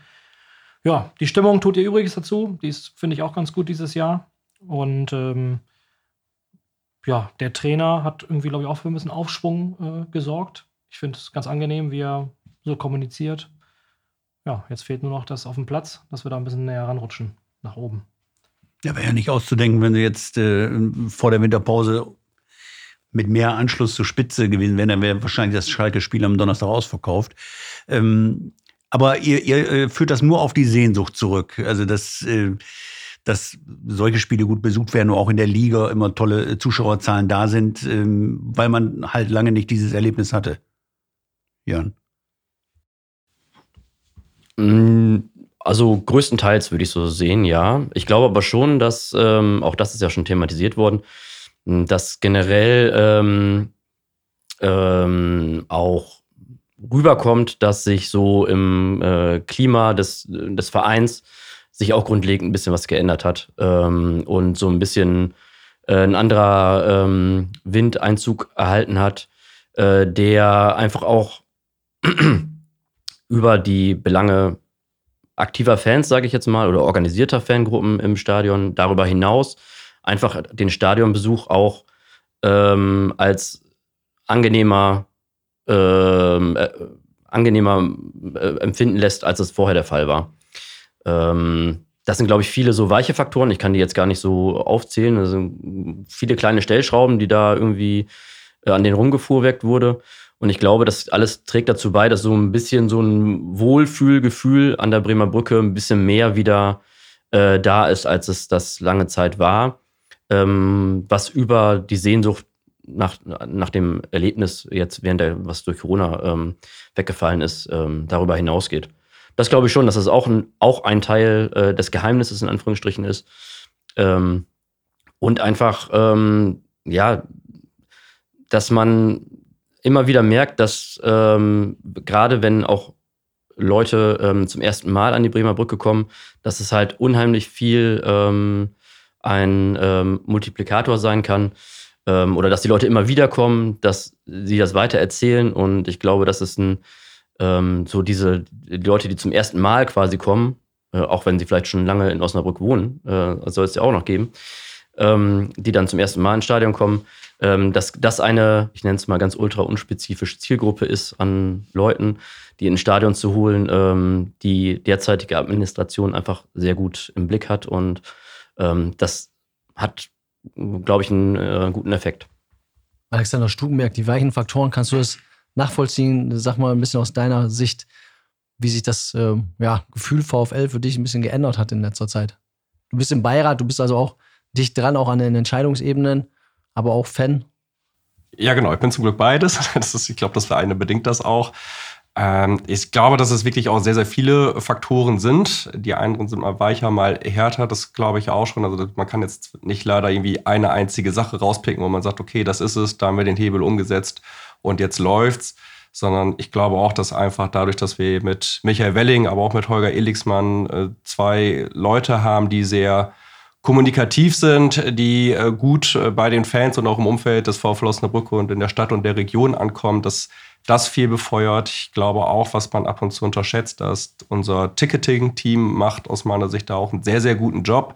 Ja, die Stimmung tut ihr Übriges dazu. Die finde ich, auch ganz gut dieses Jahr. Und ähm, ja, der Trainer hat irgendwie, glaube ich, auch für ein bisschen Aufschwung äh, gesorgt. Ich finde es ganz angenehm, wie er so kommuniziert. Ja, jetzt fehlt nur noch das auf dem Platz, dass wir da ein bisschen näher ranrutschen, nach oben. Ja, wäre ja nicht auszudenken, wenn du jetzt äh, vor der Winterpause mit mehr Anschluss zur Spitze gewesen wären, dann wäre wahrscheinlich das Schalke-Spiel am Donnerstag ausverkauft. Ähm, aber ihr, ihr äh, führt das nur auf die Sehnsucht zurück. Also, dass, äh, dass solche Spiele gut besucht werden und auch in der Liga immer tolle äh, Zuschauerzahlen da sind, ähm, weil man halt lange nicht dieses Erlebnis hatte. Jan. Mm, also größtenteils würde ich so sehen, ja. Ich glaube aber schon, dass, ähm, auch das ist ja schon thematisiert worden, dass generell ähm, ähm, auch rüberkommt, dass sich so im äh, Klima des, des Vereins sich auch grundlegend ein bisschen was geändert hat ähm, und so ein bisschen äh, ein anderer ähm, Windeinzug erhalten hat, äh, der einfach auch über die Belange aktiver Fans, sage ich jetzt mal, oder organisierter Fangruppen im Stadion darüber hinaus einfach den Stadionbesuch auch ähm, als angenehmer, ähm, äh, angenehmer äh, empfinden lässt, als es vorher der Fall war. Ähm, das sind, glaube ich, viele so weiche Faktoren. Ich kann die jetzt gar nicht so aufzählen. Das sind viele kleine Stellschrauben, die da irgendwie äh, an den rumgefuhrwerkt wurde. Und ich glaube, das alles trägt dazu bei, dass so ein bisschen so ein Wohlfühlgefühl an der Bremer Brücke ein bisschen mehr wieder äh, da ist, als es das lange Zeit war ähm, was über die Sehnsucht nach, nach dem Erlebnis jetzt während der, was durch Corona ähm, weggefallen ist, ähm, darüber hinausgeht. Das glaube ich schon, dass das auch ein, auch ein Teil äh, des Geheimnisses in Anführungsstrichen ist. Ähm, und einfach, ähm, ja, dass man immer wieder merkt, dass ähm, gerade wenn auch Leute ähm, zum ersten Mal an die Bremer Brücke kommen, dass es halt unheimlich viel ein ähm, Multiplikator sein kann ähm, oder dass die Leute immer wieder kommen, dass sie das weiter erzählen. Und ich glaube, das ist ein ähm, so diese die Leute, die zum ersten Mal quasi kommen, äh, auch wenn sie vielleicht schon lange in Osnabrück wohnen, äh, soll es ja auch noch geben, ähm, die dann zum ersten Mal ins Stadion kommen, ähm, dass das eine, ich nenne es mal ganz ultra unspezifische Zielgruppe ist an Leuten, die in ein Stadion zu holen, ähm, die derzeitige Administration einfach sehr gut im Blick hat und ähm, das hat, glaube ich, einen äh, guten Effekt. Alexander Stubenberg, die weichen Faktoren, kannst du das nachvollziehen? Sag mal ein bisschen aus deiner Sicht, wie sich das äh, ja, Gefühl VfL für dich ein bisschen geändert hat in letzter Zeit. Du bist im Beirat, du bist also auch dicht dran, auch an den Entscheidungsebenen, aber auch Fan. Ja, genau. Ich bin zum Glück beides. Das ist, ich glaube, das Vereine bedingt das auch. Ähm, ich glaube, dass es wirklich auch sehr, sehr viele Faktoren sind. Die einen sind mal weicher, mal härter. Das glaube ich auch schon. Also man kann jetzt nicht leider irgendwie eine einzige Sache rauspicken, wo man sagt, okay, das ist es, da haben wir den Hebel umgesetzt und jetzt läuft's. Sondern ich glaube auch, dass einfach dadurch, dass wir mit Michael Welling, aber auch mit Holger Elixmann äh, zwei Leute haben, die sehr kommunikativ sind, die äh, gut äh, bei den Fans und auch im Umfeld des VfL Osnabrück und in der Stadt und der Region ankommen, dass das viel befeuert. Ich glaube auch, was man ab und zu unterschätzt, dass unser Ticketing-Team macht aus meiner Sicht da auch einen sehr, sehr guten Job.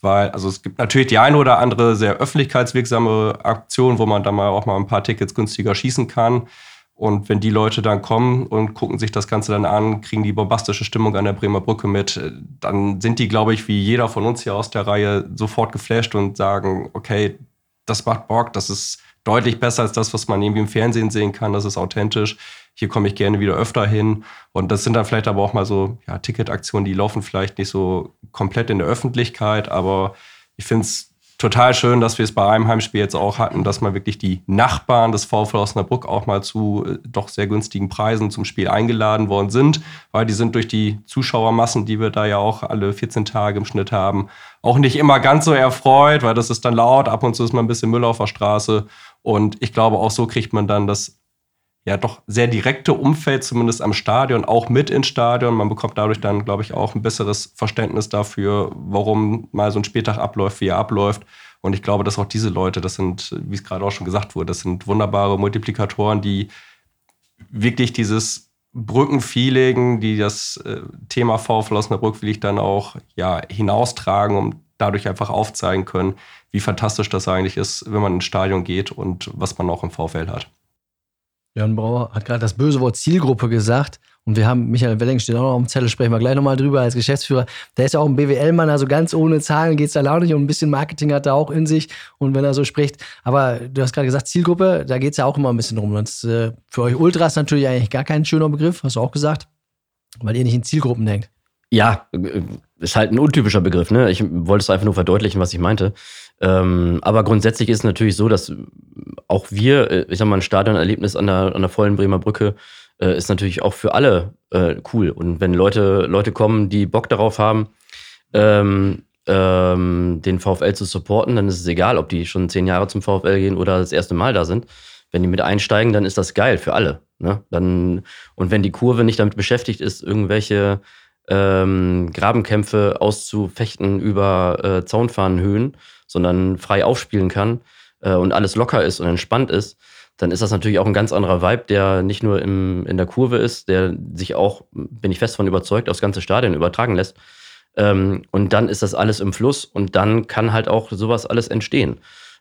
Weil, also es gibt natürlich die eine oder andere sehr öffentlichkeitswirksame Aktion, wo man dann mal auch mal ein paar Tickets günstiger schießen kann. Und wenn die Leute dann kommen und gucken sich das Ganze dann an, kriegen die bombastische Stimmung an der Bremer Brücke mit, dann sind die, glaube ich, wie jeder von uns hier aus der Reihe sofort geflasht und sagen, okay, das macht Bock, das ist deutlich besser als das, was man irgendwie im Fernsehen sehen kann. Das ist authentisch. Hier komme ich gerne wieder öfter hin. Und das sind dann vielleicht aber auch mal so ja, Ticketaktionen, die laufen vielleicht nicht so komplett in der Öffentlichkeit, aber ich finde es total schön, dass wir es bei einem Heimspiel jetzt auch hatten, dass mal wirklich die Nachbarn des VfL Osnabrück auch mal zu äh, doch sehr günstigen Preisen zum Spiel eingeladen worden sind, weil die sind durch die Zuschauermassen, die wir da ja auch alle 14 Tage im Schnitt haben, auch nicht immer ganz so erfreut, weil das ist dann laut, ab und zu ist mal ein bisschen Müll auf der Straße und ich glaube, auch so kriegt man dann das ja doch sehr direkte Umfeld, zumindest am Stadion, auch mit ins Stadion. Man bekommt dadurch dann, glaube ich, auch ein besseres Verständnis dafür, warum mal so ein Spieltag abläuft, wie er abläuft. Und ich glaube, dass auch diese Leute, das sind, wie es gerade auch schon gesagt wurde, das sind wunderbare Multiplikatoren, die wirklich dieses Brückenfeeling, die das äh, Thema VfL Osnabrück will ich dann auch ja, hinaustragen, um dadurch einfach aufzeigen können, wie fantastisch das eigentlich ist, wenn man ins Stadion geht und was man auch im VfL hat. Jörn Brauer hat gerade das böse Wort Zielgruppe gesagt. Und wir haben, Michael Welling steht auch noch auf dem Zettel, sprechen wir gleich nochmal drüber als Geschäftsführer. Der ist ja auch ein BWL-Mann, also ganz ohne Zahlen geht es da auch nicht und ein bisschen Marketing hat er auch in sich und wenn er so spricht. Aber du hast gerade gesagt, Zielgruppe, da geht es ja auch immer ein bisschen drum. Und das, äh, für euch Ultras natürlich eigentlich gar kein schöner Begriff, hast du auch gesagt, weil ihr nicht in Zielgruppen denkt. Ja, ist halt ein untypischer Begriff. Ne? Ich wollte es einfach nur verdeutlichen, was ich meinte. Ähm, aber grundsätzlich ist es natürlich so, dass auch wir, äh, ich sag mal, ein Stadionerlebnis an der, an der vollen Bremer Brücke äh, ist natürlich auch für alle äh, cool. Und wenn Leute, Leute kommen, die Bock darauf haben, ähm, ähm, den VfL zu supporten, dann ist es egal, ob die schon zehn Jahre zum VfL gehen oder das erste Mal da sind. Wenn die mit einsteigen, dann ist das geil für alle. Ne? Dann, und wenn die Kurve nicht damit beschäftigt ist, irgendwelche ähm, Grabenkämpfe auszufechten über äh, Zaunfahnenhöhen, sondern frei aufspielen kann äh, und alles locker ist und entspannt ist, dann ist das natürlich auch ein ganz anderer Vibe, der nicht nur im, in der Kurve ist, der sich auch, bin ich fest von überzeugt, aufs ganze Stadion übertragen lässt. Ähm, und dann ist das alles im Fluss und dann kann halt auch sowas alles entstehen.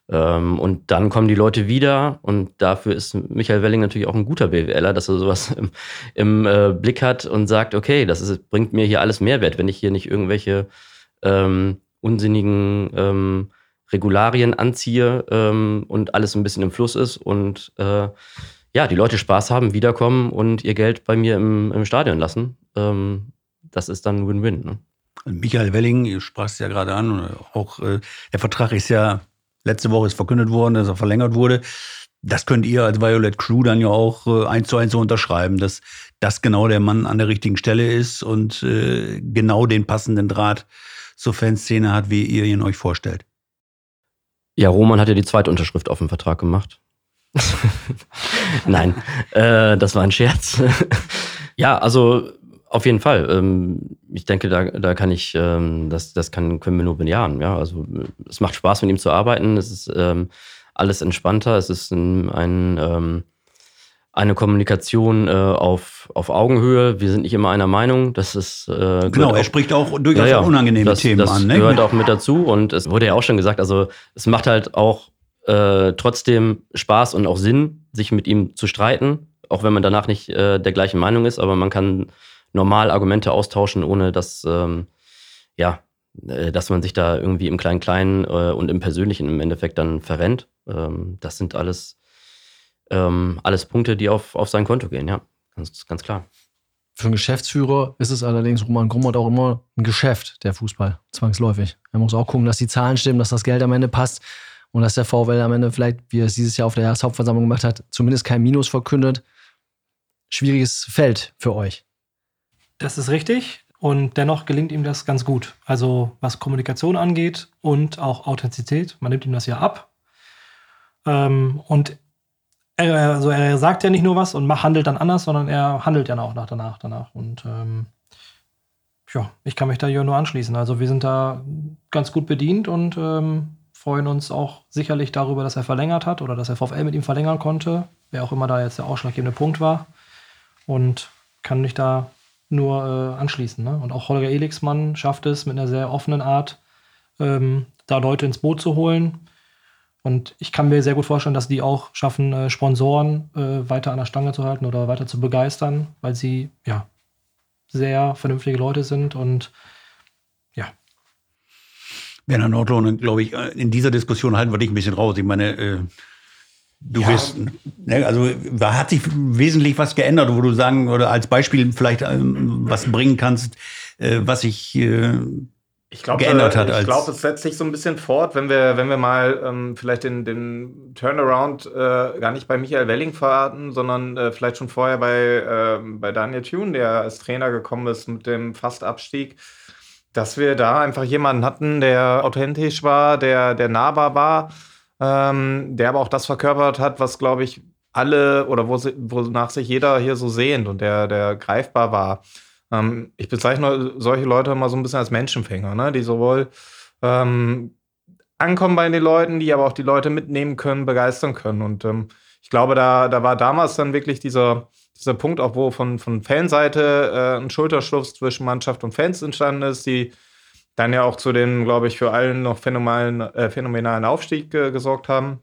Ähm, und dann kommen die Leute wieder und dafür ist Michael Welling natürlich auch ein guter BWLer, dass er sowas im, im äh, Blick hat und sagt, okay, das ist, bringt mir hier alles Mehrwert, wenn ich hier nicht irgendwelche ähm, unsinnigen ähm, Regularien anziehe ähm, und alles ein bisschen im Fluss ist und äh, ja, die Leute Spaß haben, wiederkommen und ihr Geld bei mir im, im Stadion lassen. Ähm, das ist dann Win-Win. Ne? Michael Welling, du sprachst es ja gerade an, auch äh, der Vertrag ist ja letzte Woche ist verkündet worden, dass er verlängert wurde. Das könnt ihr als Violet Crew dann ja auch äh, eins zu eins so unterschreiben, dass das genau der Mann an der richtigen Stelle ist und äh, genau den passenden Draht zur Fanszene hat, wie ihr ihn euch vorstellt. Ja, Roman hat ja die zweite Unterschrift auf den Vertrag gemacht. Nein, äh, das war ein Scherz. ja, also auf jeden Fall. Ähm, ich denke, da, da kann ich, ähm, das, das kann, können wir nur bejahen. Ja, also es macht Spaß, mit ihm zu arbeiten. Es ist ähm, alles entspannter. Es ist ein, ein eine Kommunikation äh, auf, auf Augenhöhe. Wir sind nicht immer einer Meinung. Das ist äh, genau. Er spricht auch durchaus ja, ja, unangenehme das, Themen das an. Ne? gehört auch mit dazu und es wurde ja auch schon gesagt. Also es macht halt auch äh, trotzdem Spaß und auch Sinn, sich mit ihm zu streiten, auch wenn man danach nicht äh, der gleichen Meinung ist. Aber man kann normal Argumente austauschen, ohne dass ähm, ja äh, dass man sich da irgendwie im Klein-Kleinen äh, und im Persönlichen im Endeffekt dann verrennt. Ähm, das sind alles ähm, alles Punkte, die auf, auf sein Konto gehen, ja. Ganz, ganz klar. Für einen Geschäftsführer ist es allerdings, Roman Grummert, auch immer ein Geschäft, der Fußball, zwangsläufig. Er muss auch gucken, dass die Zahlen stimmen, dass das Geld am Ende passt und dass der VfL am Ende vielleicht, wie er es dieses Jahr auf der Jahreshauptversammlung gemacht hat, zumindest kein Minus verkündet. Schwieriges Feld für euch. Das ist richtig und dennoch gelingt ihm das ganz gut. Also was Kommunikation angeht und auch Authentizität. Man nimmt ihm das ja ab. Ähm, und er, also er sagt ja nicht nur was und handelt dann anders, sondern er handelt ja auch nach danach danach. Und ähm, ja, ich kann mich da ja nur anschließen. Also wir sind da ganz gut bedient und ähm, freuen uns auch sicherlich darüber, dass er verlängert hat oder dass er VfL mit ihm verlängern konnte, wer auch immer da jetzt der ausschlaggebende Punkt war. Und kann mich da nur äh, anschließen. Ne? Und auch Holger Elixmann schafft es mit einer sehr offenen Art, ähm, da Leute ins Boot zu holen und ich kann mir sehr gut vorstellen, dass die auch schaffen, äh, Sponsoren äh, weiter an der Stange zu halten oder weiter zu begeistern, weil sie ja sehr vernünftige Leute sind und ja. Werner Nordlohn, glaube ich, äh, in dieser Diskussion halten wir dich ein bisschen raus. Ich meine, äh, du ja. bist, ne, also da hat sich wesentlich was geändert, wo du sagen oder als Beispiel vielleicht ähm, was bringen kannst, äh, was sich äh, ich glaub, geändert hat. Ich glaube, es setzt sich so ein bisschen fort, wenn wir, wenn wir mal ähm, vielleicht den, den Turnaround äh, gar nicht bei Michael Welling verraten, sondern äh, vielleicht schon vorher bei, äh, bei Daniel Thune, der als Trainer gekommen ist mit dem Fastabstieg, dass wir da einfach jemanden hatten, der authentisch war, der, der nahbar war, ähm, der aber auch das verkörpert hat, was, glaube ich, alle oder wo, wonach sich jeder hier so sehnt und der, der greifbar war. Ähm, ich bezeichne solche Leute immer so ein bisschen als Menschenfänger, ne? die sowohl ähm, ankommen bei den Leuten, die aber auch die Leute mitnehmen können, begeistern können. Und ähm, ich glaube, da, da war damals dann wirklich dieser, dieser Punkt auch, wo von, von Fanseite äh, ein Schulterschluss zwischen Mannschaft und Fans entstanden ist, die dann ja auch zu den, glaube ich, für allen noch phänomenalen, äh, phänomenalen Aufstieg äh, gesorgt haben.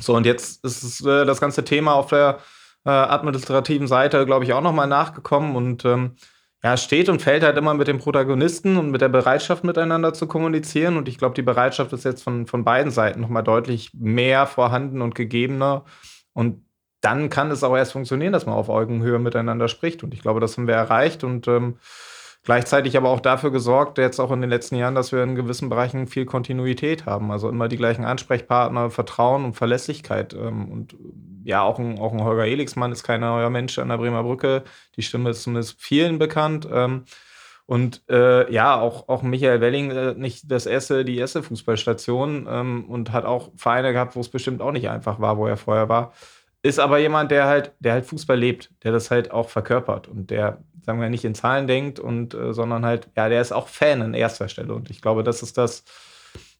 So, und jetzt ist es, äh, das ganze Thema auf der äh, administrativen Seite, glaube ich, auch nochmal nachgekommen und ähm, ja, steht und fällt halt immer mit den Protagonisten und mit der Bereitschaft miteinander zu kommunizieren. Und ich glaube, die Bereitschaft ist jetzt von, von beiden Seiten nochmal deutlich mehr vorhanden und gegebener. Und dann kann es auch erst funktionieren, dass man auf Augenhöhe miteinander spricht. Und ich glaube, das haben wir erreicht und ähm, gleichzeitig aber auch dafür gesorgt, jetzt auch in den letzten Jahren, dass wir in gewissen Bereichen viel Kontinuität haben. Also immer die gleichen Ansprechpartner, Vertrauen und Verlässlichkeit. Ähm, und ja, auch ein, auch ein Holger Elixmann ist kein neuer Mensch an der Bremer Brücke. Die Stimme ist zumindest vielen bekannt. Ähm, und äh, ja, auch, auch Michael Welling äh, nicht das erste, die erste Fußballstation ähm, und hat auch Vereine gehabt, wo es bestimmt auch nicht einfach war, wo er vorher war. Ist aber jemand, der halt, der halt Fußball lebt, der das halt auch verkörpert und der, sagen wir, nicht in Zahlen denkt und, äh, sondern halt, ja, der ist auch Fan an erster Stelle. Und ich glaube, das ist das,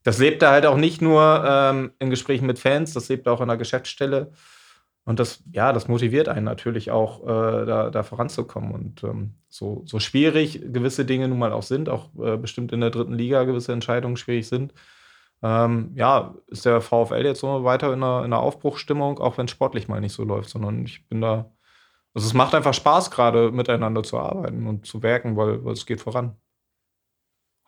das lebt er halt auch nicht nur ähm, in Gesprächen mit Fans, das lebt er auch in der Geschäftsstelle. Und das, ja, das motiviert einen natürlich auch, äh, da, da, voranzukommen. Und ähm, so, so schwierig gewisse Dinge nun mal auch sind, auch äh, bestimmt in der dritten Liga gewisse Entscheidungen schwierig sind, ähm, ja, ist der VfL jetzt so weiter in einer, in einer Aufbruchsstimmung, auch wenn es sportlich mal nicht so läuft, sondern ich bin da. Also es macht einfach Spaß, gerade miteinander zu arbeiten und zu werken, weil, weil es geht voran.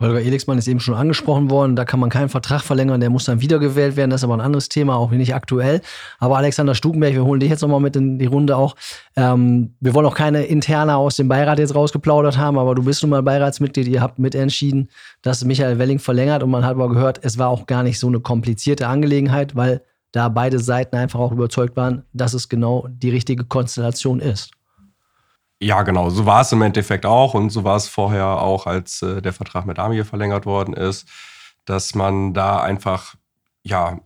Holger Elixmann ist eben schon angesprochen worden, da kann man keinen Vertrag verlängern, der muss dann wiedergewählt werden, das ist aber ein anderes Thema, auch nicht aktuell. Aber Alexander Stukenberg, wir holen dich jetzt nochmal mit in die Runde auch. Ähm, wir wollen auch keine interne aus dem Beirat jetzt rausgeplaudert haben, aber du bist nun mal Beiratsmitglied, ihr habt mitentschieden, dass Michael Welling verlängert und man hat aber gehört, es war auch gar nicht so eine komplizierte Angelegenheit, weil da beide Seiten einfach auch überzeugt waren, dass es genau die richtige Konstellation ist. Ja, genau. So war es im Endeffekt auch und so war es vorher auch, als äh, der Vertrag mit Amir verlängert worden ist, dass man da einfach, ja,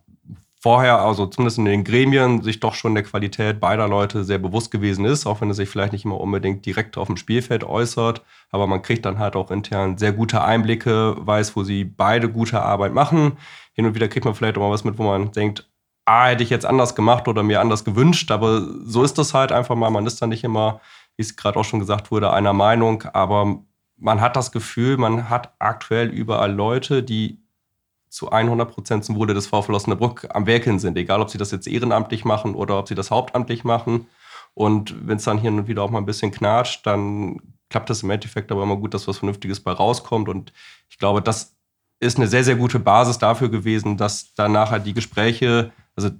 vorher, also zumindest in den Gremien, sich doch schon der Qualität beider Leute sehr bewusst gewesen ist, auch wenn es sich vielleicht nicht immer unbedingt direkt auf dem Spielfeld äußert. Aber man kriegt dann halt auch intern sehr gute Einblicke, weiß, wo sie beide gute Arbeit machen. Hin und wieder kriegt man vielleicht auch mal was mit, wo man denkt, ah, hätte ich jetzt anders gemacht oder mir anders gewünscht. Aber so ist das halt einfach mal. Man ist dann nicht immer wie es gerade auch schon gesagt wurde, einer Meinung, aber man hat das Gefühl, man hat aktuell überall Leute, die zu 100 Prozent zum Wohle des VfL Osnabrück am Werkeln sind, egal ob sie das jetzt ehrenamtlich machen oder ob sie das hauptamtlich machen. Und wenn es dann hier und wieder auch mal ein bisschen knatscht, dann klappt das im Endeffekt aber immer gut, dass was Vernünftiges bei rauskommt. Und ich glaube, das ist eine sehr, sehr gute Basis dafür gewesen, dass dann nachher die Gespräche, also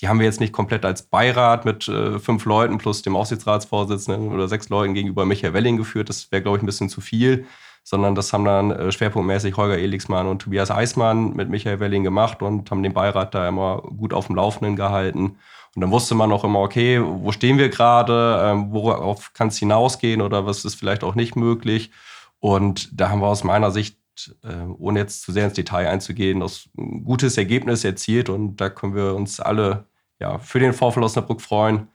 die haben wir jetzt nicht komplett als Beirat mit äh, fünf Leuten plus dem Aufsichtsratsvorsitzenden oder sechs Leuten gegenüber Michael Welling geführt. Das wäre, glaube ich, ein bisschen zu viel. Sondern das haben dann äh, schwerpunktmäßig Holger Elixmann und Tobias Eismann mit Michael Welling gemacht und haben den Beirat da immer gut auf dem Laufenden gehalten. Und dann wusste man auch immer, okay, wo stehen wir gerade, ähm, worauf kann es hinausgehen oder was ist vielleicht auch nicht möglich. Und da haben wir aus meiner Sicht äh, ohne jetzt zu sehr ins Detail einzugehen, ein gutes Ergebnis erzielt und da können wir uns alle ja, für den VfL Osnabrück freuen,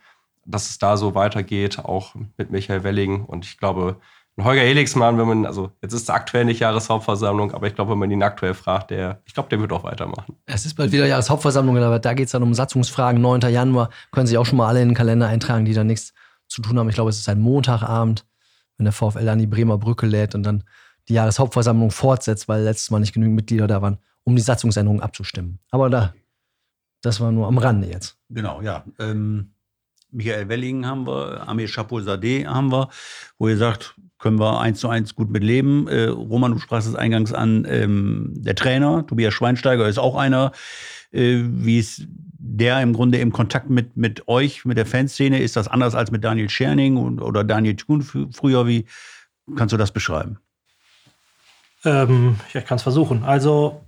dass es da so weitergeht, auch mit Michael Welling. Und ich glaube, Holger Helixmann, wenn man, also jetzt ist es aktuell nicht Jahreshauptversammlung, aber ich glaube, wenn man ihn aktuell fragt, der, ich glaube, der wird auch weitermachen. Es ist bald wieder Jahreshauptversammlung, aber da geht es dann um Satzungsfragen. 9. Januar können sich auch schon mal alle in den Kalender eintragen, die da nichts zu tun haben. Ich glaube, es ist ein Montagabend, wenn der VfL an die Bremer Brücke lädt und dann die Jahreshauptversammlung fortsetzt, weil letztes Mal nicht genügend Mitglieder da waren, um die Satzungsänderung abzustimmen. Aber da das war nur am Rande jetzt. Genau, ja. Ähm, Michael Welling haben wir, Amir Chapeau-Sadeh haben wir, wo ihr sagt, können wir eins zu eins gut mit leben. Äh, Roman, du sprachst es eingangs an, ähm, der Trainer, Tobias Schweinsteiger, ist auch einer. Äh, wie ist der im Grunde im Kontakt mit, mit euch, mit der Fanszene? Ist das anders als mit Daniel Scherning und, oder Daniel Thun früher? Wie kannst du das beschreiben? Ähm, ich kann es versuchen. Also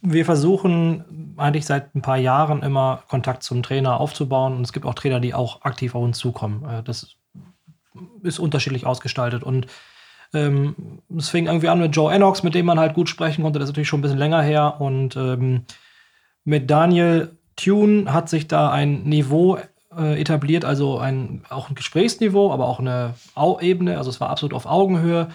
wir versuchen eigentlich seit ein paar Jahren immer Kontakt zum Trainer aufzubauen. Und es gibt auch Trainer, die auch aktiv auf uns zukommen. Äh, das ist unterschiedlich ausgestaltet. Und ähm, es fing irgendwie an mit Joe Enox, mit dem man halt gut sprechen konnte. Das ist natürlich schon ein bisschen länger her. Und ähm, mit Daniel Thune hat sich da ein Niveau äh, etabliert, also ein, auch ein Gesprächsniveau, aber auch eine Au Ebene. Also es war absolut auf Augenhöhe.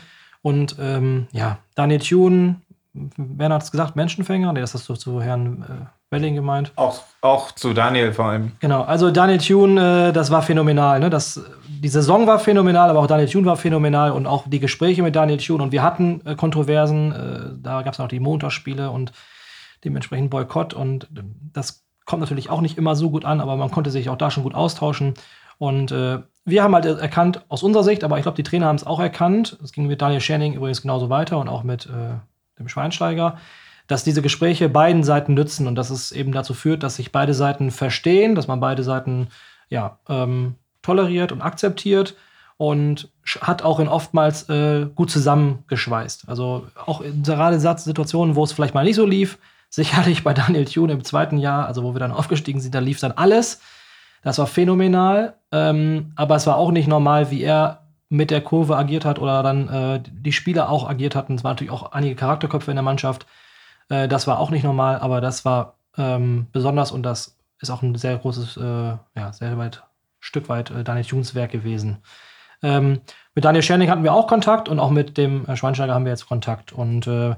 Und ähm, ja, Daniel Thune Werner hat es gesagt, Menschenfänger. Nee, das hast du zu Herrn äh, Welling gemeint. Auch, auch zu Daniel vor allem. Genau, also Daniel Thune, äh, das war phänomenal. Ne? Das, die Saison war phänomenal, aber auch Daniel Thune war phänomenal und auch die Gespräche mit Daniel Thune. Und wir hatten äh, Kontroversen, äh, da gab es auch die Montagsspiele und dementsprechend Boykott. Und das kommt natürlich auch nicht immer so gut an, aber man konnte sich auch da schon gut austauschen. Und äh, wir haben halt erkannt, aus unserer Sicht, aber ich glaube, die Trainer haben es auch erkannt. Es ging mit Daniel Scherning übrigens genauso weiter und auch mit äh, dem Schweinsteiger dass diese Gespräche beiden Seiten nützen und dass es eben dazu führt, dass sich beide Seiten verstehen, dass man beide Seiten ja, ähm, toleriert und akzeptiert und hat auch in oftmals äh, gut zusammengeschweißt. Also auch in gerade Situationen, wo es vielleicht mal nicht so lief, sicherlich bei Daniel Thune im zweiten Jahr, also wo wir dann aufgestiegen sind, da lief dann alles. Das war phänomenal, ähm, aber es war auch nicht normal, wie er mit der Kurve agiert hat oder dann äh, die Spieler auch agiert hatten. Es waren natürlich auch einige Charakterköpfe in der Mannschaft. Äh, das war auch nicht normal, aber das war ähm, besonders und das ist auch ein sehr großes, äh, ja, sehr weit, Stück weit äh, Daniel Tunes Werk gewesen. Ähm, mit Daniel Scherning hatten wir auch Kontakt und auch mit dem äh, Schweinsteiger haben wir jetzt Kontakt. Und äh,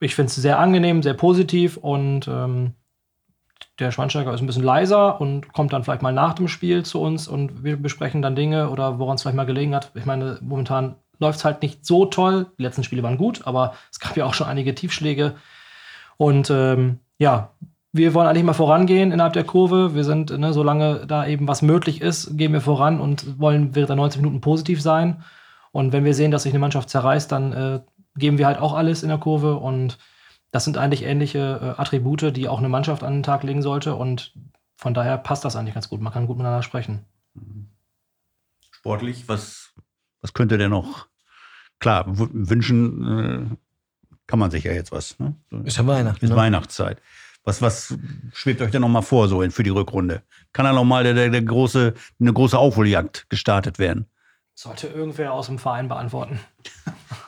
ich finde es sehr angenehm, sehr positiv und ähm, der Schweinsteiger ist ein bisschen leiser und kommt dann vielleicht mal nach dem Spiel zu uns und wir besprechen dann Dinge oder woran es vielleicht mal gelegen hat. Ich meine, momentan läuft es halt nicht so toll. Die letzten Spiele waren gut, aber es gab ja auch schon einige Tiefschläge. Und ähm, ja, wir wollen eigentlich mal vorangehen innerhalb der Kurve. Wir sind, ne, solange da eben was möglich ist, gehen wir voran und wollen während der 90 Minuten positiv sein. Und wenn wir sehen, dass sich eine Mannschaft zerreißt, dann äh, geben wir halt auch alles in der Kurve. Und das sind eigentlich ähnliche äh, Attribute, die auch eine Mannschaft an den Tag legen sollte. Und von daher passt das eigentlich ganz gut. Man kann gut miteinander sprechen. Sportlich, was was könnte der noch? Klar, wünschen äh, kann man sich ja jetzt was. Ne? Ist ja Weihnachten. Ist ne? Weihnachtszeit. Was, was schwebt euch denn noch mal vor so für die Rückrunde? Kann da noch mal der, der, der große, eine große Aufholjagd gestartet werden? Sollte irgendwer aus dem Verein beantworten.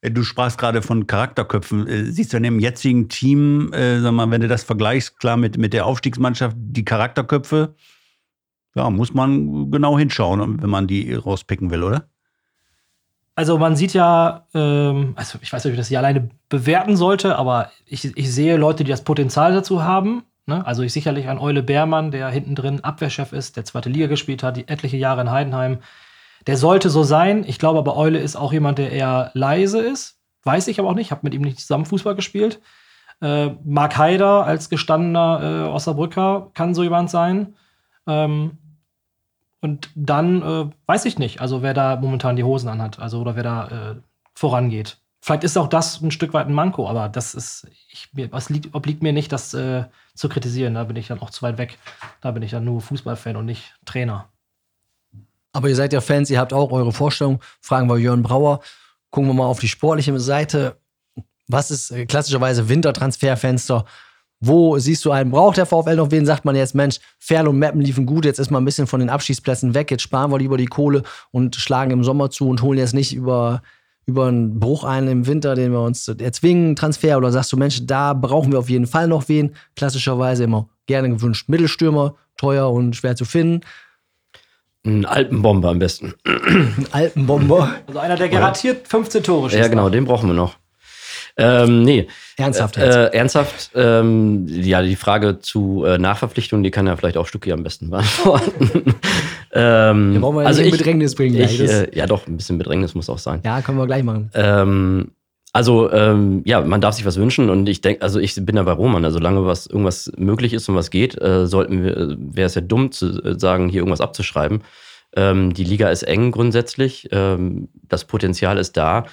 Äh, du sprachst gerade von Charakterköpfen. Äh, siehst du in dem jetzigen Team, äh, sag mal, wenn du das vergleichst, klar mit, mit der Aufstiegsmannschaft, die Charakterköpfe, ja, muss man genau hinschauen, wenn man die rauspicken will, oder? Also man sieht ja, ähm, also ich weiß nicht, ob ich das hier alleine bewerten sollte, aber ich, ich sehe Leute, die das Potenzial dazu haben. Ne? Also ich sicherlich an Eule Beermann, der hinten drin Abwehrchef ist, der zweite Liga gespielt hat, die etliche Jahre in Heidenheim. Der sollte so sein. Ich glaube aber, Eule ist auch jemand, der eher leise ist. Weiß ich aber auch nicht. Ich habe mit ihm nicht zusammen Fußball gespielt. Äh, Mark Haider als gestandener äh, Osnabrücker kann so jemand sein. Ähm, und dann äh, weiß ich nicht, also wer da momentan die Hosen anhat, also oder wer da äh, vorangeht. Vielleicht ist auch das ein Stück weit ein Manko, aber das ist, ich, mir, was liegt, obliegt mir nicht, das äh, zu kritisieren. Da bin ich dann auch zu weit weg. Da bin ich dann nur Fußballfan und nicht Trainer. Aber ihr seid ja Fans, ihr habt auch eure Vorstellung. Fragen wir Jörn Brauer. Gucken wir mal auf die sportliche Seite. Was ist äh, klassischerweise Wintertransferfenster? Wo siehst du einen? Braucht der VfL noch wen? Sagt man jetzt, Mensch, Ferl und Meppen liefen gut, jetzt ist man ein bisschen von den Abschießplätzen weg, jetzt sparen wir lieber die Kohle und schlagen im Sommer zu und holen jetzt nicht über, über einen Bruch ein im Winter, den wir uns erzwingen, Transfer? Oder sagst du, Mensch, da brauchen wir auf jeden Fall noch wen? Klassischerweise immer gerne gewünscht Mittelstürmer, teuer und schwer zu finden. Ein Alpenbomber am besten. Ein Alpenbomber. Also einer, der garantiert 15 Tore schießt. Ja, genau, den brauchen wir noch. Ähm, nee. Ernsthaft. Äh, ernsthaft. Ähm, ja, die Frage zu äh, Nachverpflichtungen, die kann ja vielleicht auch Stucki am besten beantworten. ähm, Wir wollen wir also in ich, Bedrängnis bringen. ich, gleich. Das- äh, ja, doch, ein bisschen Bedrängnis muss auch sein. ja, können wir gleich machen. Ähm, also, ähm, ja, man darf sich was wünschen und ich denke, also ich bin da bei Roman, also solange was irgendwas möglich ist und was geht, äh, sollten wir, wäre es ja dumm zu äh, sagen, hier irgendwas abzuschreiben. Ähm, die Liga ist eng grundsätzlich, ähm, das Potenzial ist da.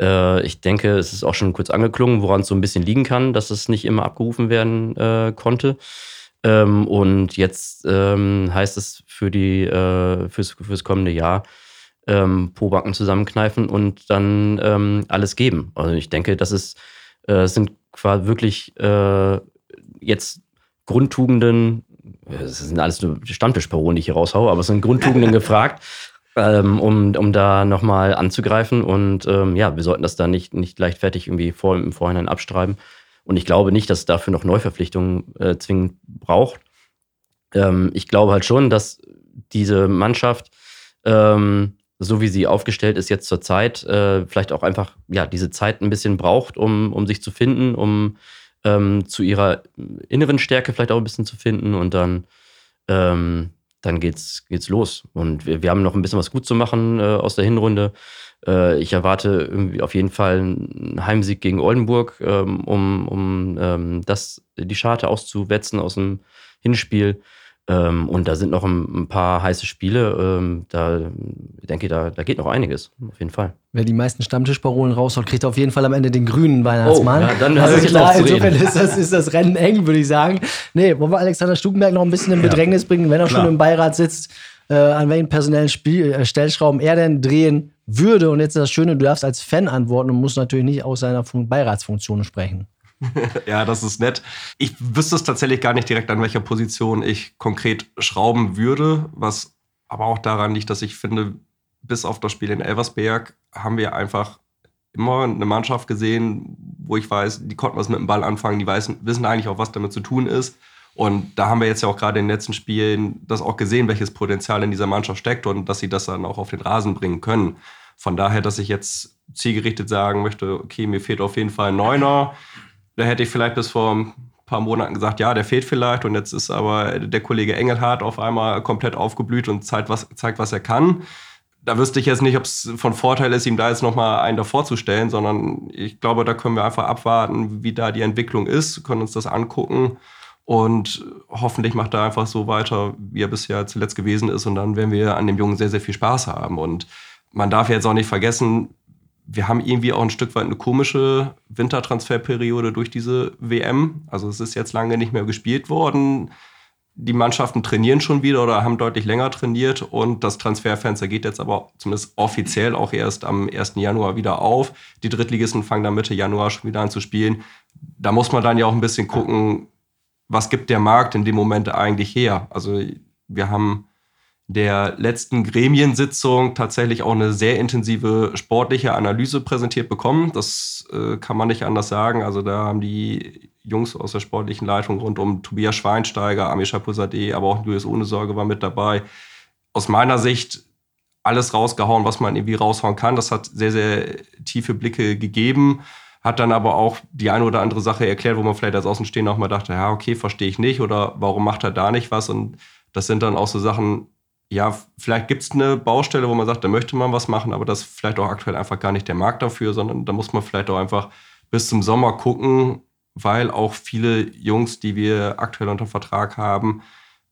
Äh, ich denke, es ist auch schon kurz angeklungen, woran es so ein bisschen liegen kann, dass es nicht immer abgerufen werden äh, konnte. Ähm, und jetzt ähm, heißt es für die, äh, fürs, fürs kommende Jahr, ähm, Pobacken zusammenkneifen und dann ähm, alles geben. Also ich denke, das ist, äh, es sind quasi wirklich äh, jetzt Grundtugenden, es sind alles nur Stammtischparolen, die ich hier raushaue, aber es sind Grundtugenden gefragt, ähm, um, um da nochmal anzugreifen. Und ähm, ja, wir sollten das da nicht, nicht leichtfertig irgendwie vor, im Vorhinein abstreiben. Und ich glaube nicht, dass es dafür noch Neuverpflichtungen äh, zwingend braucht. Ähm, ich glaube halt schon, dass diese Mannschaft, ähm, so wie sie aufgestellt ist jetzt zur Zeit, äh, vielleicht auch einfach ja, diese Zeit ein bisschen braucht, um, um sich zu finden, um ähm, zu ihrer inneren Stärke vielleicht auch ein bisschen zu finden und dann, ähm, dann geht's, geht's los. Und wir, wir haben noch ein bisschen was gut zu machen äh, aus der Hinrunde. Äh, ich erwarte irgendwie auf jeden Fall einen Heimsieg gegen Oldenburg, ähm, um, um ähm, das, die Scharte auszuwetzen aus dem Hinspiel. Ähm, und da sind noch ein, ein paar heiße Spiele. Ähm, da ich denke da, da geht noch einiges, auf jeden Fall. Wer die meisten Stammtischparolen raushaut, kriegt auf jeden Fall am Ende den grünen Weihnachtsmann. Oh, ja, dann also ich klar, insofern ist das, ist das Rennen eng, würde ich sagen. Nee, wollen wir Alexander Stukenberg noch ein bisschen in Ja. Bedrängnis bringen, wenn er Klar. schon im Beirat sitzt, äh, an welchen personellen Spiel, äh, Stellschrauben er denn drehen würde. Und jetzt ist das Schöne, du darfst als Fan antworten und musst natürlich nicht aus seiner Fun Beiratsfunktion sprechen. Ja, das ist nett. Ich wüsste es tatsächlich gar nicht direkt, an welcher Position ich konkret schrauben würde, was aber auch daran liegt, dass ich finde, bis auf das Spiel in Elversberg haben wir einfach immer eine Mannschaft gesehen, wo ich weiß, die konnten was mit dem Ball anfangen, die weiß, wissen eigentlich auch, was damit zu tun ist. Und da haben wir jetzt ja auch gerade in den letzten Spielen das auch gesehen, welches Potenzial in dieser Mannschaft steckt und dass sie das dann auch auf den Rasen bringen können. Von daher, dass ich jetzt zielgerichtet sagen möchte, okay, mir fehlt auf jeden Fall ein Neuner. Da hätte ich vielleicht bis vor ein paar Monaten gesagt, ja, der fehlt vielleicht. Und jetzt ist aber der Kollege Engelhardt auf einmal komplett aufgeblüht und zeigt, was, zeigt, was er kann. Da wüsste ich jetzt nicht, ob es von Vorteil ist, ihm da jetzt nochmal einen davor zu stellen, sondern ich glaube, da können wir einfach abwarten, wie da die Entwicklung ist, können uns das angucken und hoffentlich macht er einfach so weiter, wie er bisher zuletzt gewesen ist. Und dann werden wir an dem Jungen sehr, sehr viel Spaß haben. Und man darf jetzt auch nicht vergessen, wir haben irgendwie auch ein Stück weit eine komische Wintertransferperiode durch diese WM. Also es ist jetzt lange nicht mehr gespielt worden. Die Mannschaften trainieren schon wieder oder haben deutlich länger trainiert und das Transferfenster geht jetzt aber zumindest offiziell auch erst am 1. Januar wieder auf. Die Drittligisten fangen dann Mitte Januar schon wieder an zu spielen. Da muss man dann ja auch ein bisschen gucken, was gibt der Markt in dem Moment eigentlich her? Also wir haben der letzten Gremiensitzung tatsächlich auch eine sehr intensive sportliche Analyse präsentiert bekommen. Das äh, kann man nicht anders sagen. Also da haben die Jungs aus der sportlichen Leitung rund um Tobias Schweinsteiger, Amisha Pusadeh, aber auch Julius Ohne Sorge war mit dabei. Aus meiner Sicht alles rausgehauen, was man irgendwie raushauen kann. Das hat sehr, sehr tiefe Blicke gegeben. Hat dann aber auch die eine oder andere Sache erklärt, wo man vielleicht als Außenstehender auch mal dachte, ja, okay, verstehe ich nicht oder warum macht er da nicht was? Und das sind dann auch so Sachen, ja, vielleicht gibt es eine Baustelle, wo man sagt, da möchte man was machen, aber das ist vielleicht auch aktuell einfach gar nicht der Markt dafür, sondern da muss man vielleicht auch einfach bis zum Sommer gucken, weil auch viele Jungs, die wir aktuell unter Vertrag haben,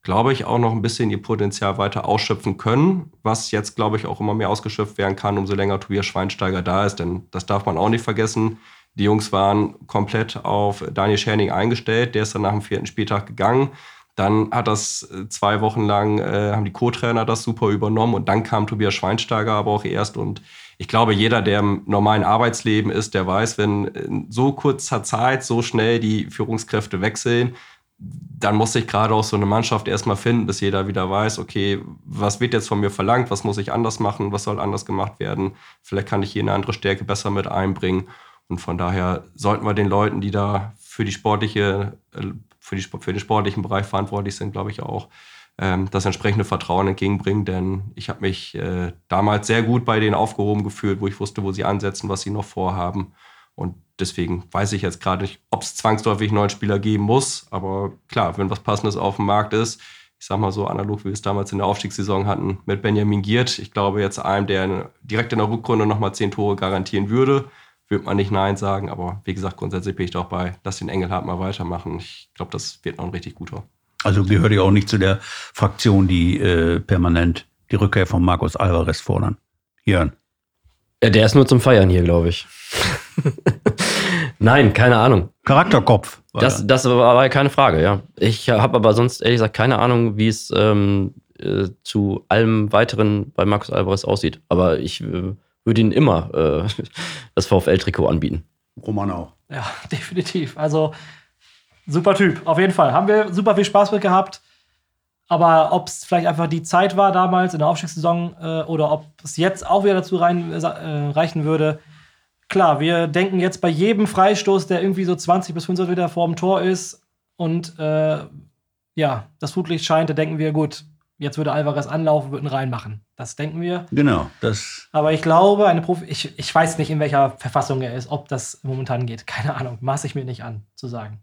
glaube ich, auch noch ein bisschen ihr Potenzial weiter ausschöpfen können, was jetzt, glaube ich, auch immer mehr ausgeschöpft werden kann, umso länger Tobias Schweinsteiger da ist, denn das darf man auch nicht vergessen. Die Jungs waren komplett auf Daniel Scherning eingestellt, der ist dann nach dem vierten Spieltag gegangen. Dann hat das äh, zwei Wochen lang, äh, haben die Co-Trainer das super übernommen und dann kam Tobias Schweinsteiger aber auch erst. Und ich glaube, jeder, der im normalen Arbeitsleben ist, der weiß, wenn in so kurzer Zeit so schnell die Führungskräfte wechseln, dann muss sich gerade auch so eine Mannschaft erstmal finden, bis jeder wieder weiß, okay, was wird jetzt von mir verlangt, was muss ich anders machen, was soll anders gemacht werden, vielleicht kann ich hier eine andere Stärke besser mit einbringen. Und von daher sollten wir den Leuten, die da für die sportliche, äh, für, die, für den sportlichen Bereich verantwortlich sind, glaube ich auch, ähm, das entsprechende Vertrauen entgegenbringen. Denn ich habe mich äh, damals sehr gut bei denen aufgehoben gefühlt, wo ich wusste, wo sie ansetzen, was sie noch vorhaben. Und deswegen weiß ich jetzt gerade nicht, ob es zwangsläufig neuen Spieler geben muss. Aber klar, wenn was Passendes auf dem Markt ist, ich sag mal so analog, wie wir es damals in der Aufstiegssaison hatten mit Benjamin Giert. Ich glaube jetzt einem, der direkt in der Rückrunde nochmal zehn Tore garantieren würde, würde man nicht Nein sagen. Aber wie gesagt, grundsätzlich bin ich doch bei, lass den Engelhardt mal weitermachen. Ich glaube, das wird noch ein richtig guter. Also gehört ja auch nicht zu der Fraktion, die äh, permanent die Rückkehr von Marcos Alvarez fordern. Jörn. Ja, der ist nur zum Feiern hier, glaube ich. Nein, keine Ahnung. Charakterkopf. Das, das war aber keine Frage, ja. Ich habe aber sonst ehrlich gesagt keine Ahnung, wie es ähm, äh, zu allem weiteren bei Markus Alvarez aussieht. Aber ich äh, würde ihn immer äh, das VfL-Trikot anbieten. Roman auch. Ja, definitiv. Also super Typ, auf jeden Fall. Haben wir super viel Spaß mit gehabt. Aber ob es vielleicht einfach die Zeit war damals in der Aufstiegssaison äh, oder ob es jetzt auch wieder dazu rein, äh, reichen würde. Klar, wir denken jetzt bei jedem Freistoß, der irgendwie so 20 bis 25 Meter vor dem Tor ist und äh, ja, das Flutlicht scheint, da denken wir, gut, jetzt würde Alvarez anlaufen, würden reinmachen. Das denken wir. Genau, das. Aber ich glaube, eine Profi, ich, ich weiß nicht, in welcher Verfassung er ist, ob das momentan geht. Keine Ahnung, maße ich mir nicht an, zu sagen.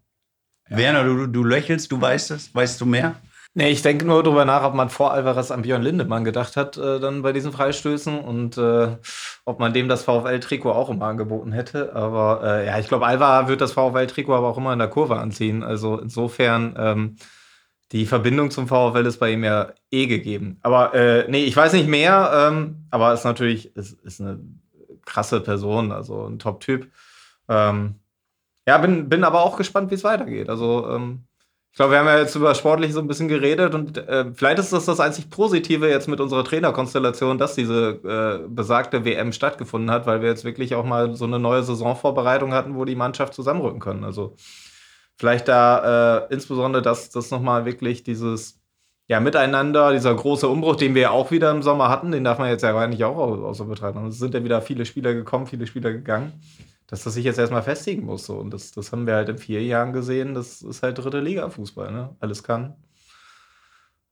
Werner, du, du lächelst, du weißt es, weißt du mehr? Nee, ich denke nur darüber nach, ob man vor Alvarez an Björn Lindemann gedacht hat, äh, dann bei diesen Freistößen und äh, ob man dem das VfL-Trikot auch immer angeboten hätte. Aber äh, ja, ich glaube, Alva wird das VfL-Trikot aber auch immer in der Kurve anziehen. Also insofern, ähm, die Verbindung zum VfL ist bei ihm ja eh gegeben. Aber äh, nee, ich weiß nicht mehr, ähm, aber ist natürlich, ist, ist eine krasse Person, also ein Top-Typ. Ähm, ja, bin, bin aber auch gespannt, wie es weitergeht. Also, ähm, ich glaube, wir haben ja jetzt über Sportlich so ein bisschen geredet und äh, vielleicht ist das das einzig Positive jetzt mit unserer Trainerkonstellation, dass diese äh, besagte WM stattgefunden hat, weil wir jetzt wirklich auch mal so eine neue Saisonvorbereitung hatten, wo die Mannschaft zusammenrücken können. Also vielleicht da äh, insbesondere, dass das nochmal wirklich dieses ja, Miteinander, dieser große Umbruch, den wir ja auch wieder im Sommer hatten, den darf man jetzt ja eigentlich auch außer betreiben. Es sind ja wieder viele Spieler gekommen, viele Spieler gegangen dass das sich jetzt erstmal festigen muss. So. Und das, das haben wir halt in vier Jahren gesehen. Das ist halt dritte Liga-Fußball. Ne? Alles kann.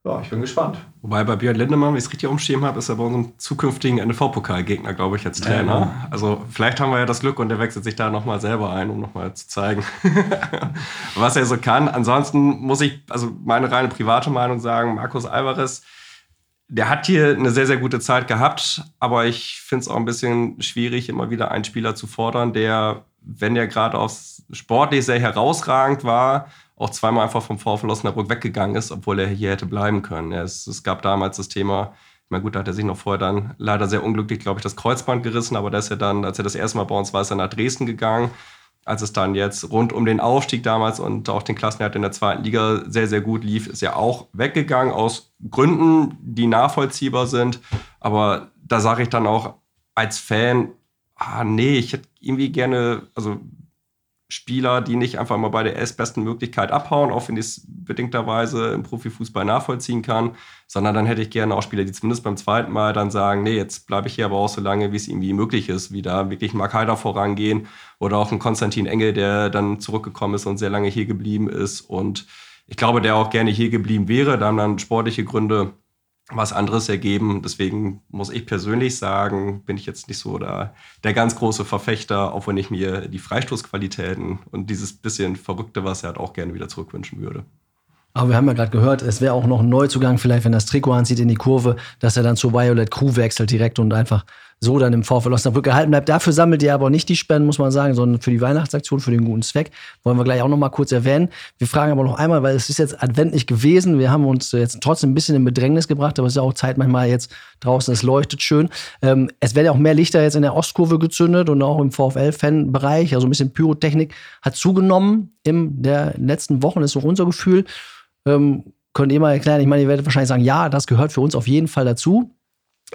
Ja, ich bin gespannt. Wobei bei Björn Lindemann, wenn ich es richtig umschrieben habe, ist er bei unserem zukünftigen NV-Pokalgegner, glaube ich, als Trainer. Ja, ja. Also vielleicht haben wir ja das Glück und der wechselt sich da nochmal selber ein, um nochmal zu zeigen, was er so kann. Ansonsten muss ich, also meine reine private Meinung sagen, Markus Alvarez, der hat hier eine sehr, sehr gute Zeit gehabt, aber ich finde es auch ein bisschen schwierig, immer wieder einen Spieler zu fordern, der, wenn er gerade aufs sportlich sehr herausragend war, auch zweimal einfach vom VfL Osnabrück weggegangen ist, obwohl er hier hätte bleiben können. Es, es gab damals das Thema, meine, gut, da hat er sich noch vorher dann leider sehr unglücklich, glaube ich, das Kreuzband gerissen, aber da ist er dann, als er das erste Mal bei uns war, ist er nach Dresden gegangen als es dann jetzt rund um den Aufstieg damals und auch den Klassenerhalt in der zweiten Liga sehr, sehr gut lief, ist er auch weggegangen aus Gründen, die nachvollziehbar sind. Aber da sage ich dann auch als Fan, ah, nee, ich hätte irgendwie gerne, also Spieler, die nicht einfach mal bei der erstbesten Möglichkeit abhauen, auch wenn ich es bedingterweise im Profifußball nachvollziehen kann, sondern dann hätte ich gerne auch Spieler, die zumindest beim zweiten Mal dann sagen, nee, jetzt bleibe ich hier aber auch so lange, wie es irgendwie möglich ist, wie da wirklich Mark Heider vorangehen oder auch ein Konstantin Engel, der dann zurückgekommen ist und sehr lange hier geblieben ist. Und ich glaube, der auch gerne hier geblieben wäre, da haben dann sportliche Gründe was anderes ergeben. Deswegen muss ich persönlich sagen, bin ich jetzt nicht so der, der ganz große Verfechter, auch wenn ich mir die Freistoßqualitäten und dieses bisschen Verrückte, was er hat, auch gerne wieder zurückwünschen würde. Aber wir haben ja gerade gehört, es wäre auch noch ein Neuzugang, vielleicht, wenn das Trikot anzieht in die Kurve, dass er dann zur Violet Crew wechselt direkt und einfach so dann im VfL Osnabrück erhalten bleibt. Dafür sammelt ihr aber nicht die Spenden, muss man sagen, sondern für die Weihnachtsaktion, für den guten Zweck. Wollen wir gleich auch noch mal kurz erwähnen. Wir fragen aber noch einmal, weil es ist jetzt adventlich gewesen. Wir haben uns jetzt trotzdem ein bisschen in Bedrängnis gebracht, aber es ist ja auch Zeit manchmal jetzt draußen, es leuchtet schön. Ähm, es werden ja auch mehr Lichter jetzt in der Ostkurve gezündet und auch im VfL-Fan-Bereich. Also ein bisschen Pyrotechnik hat zugenommen in der letzten Wochen, ist so unser Gefühl. Ähm, könnt ihr mal erklären? Ich meine, ihr werdet wahrscheinlich sagen, ja, das gehört für uns auf jeden Fall dazu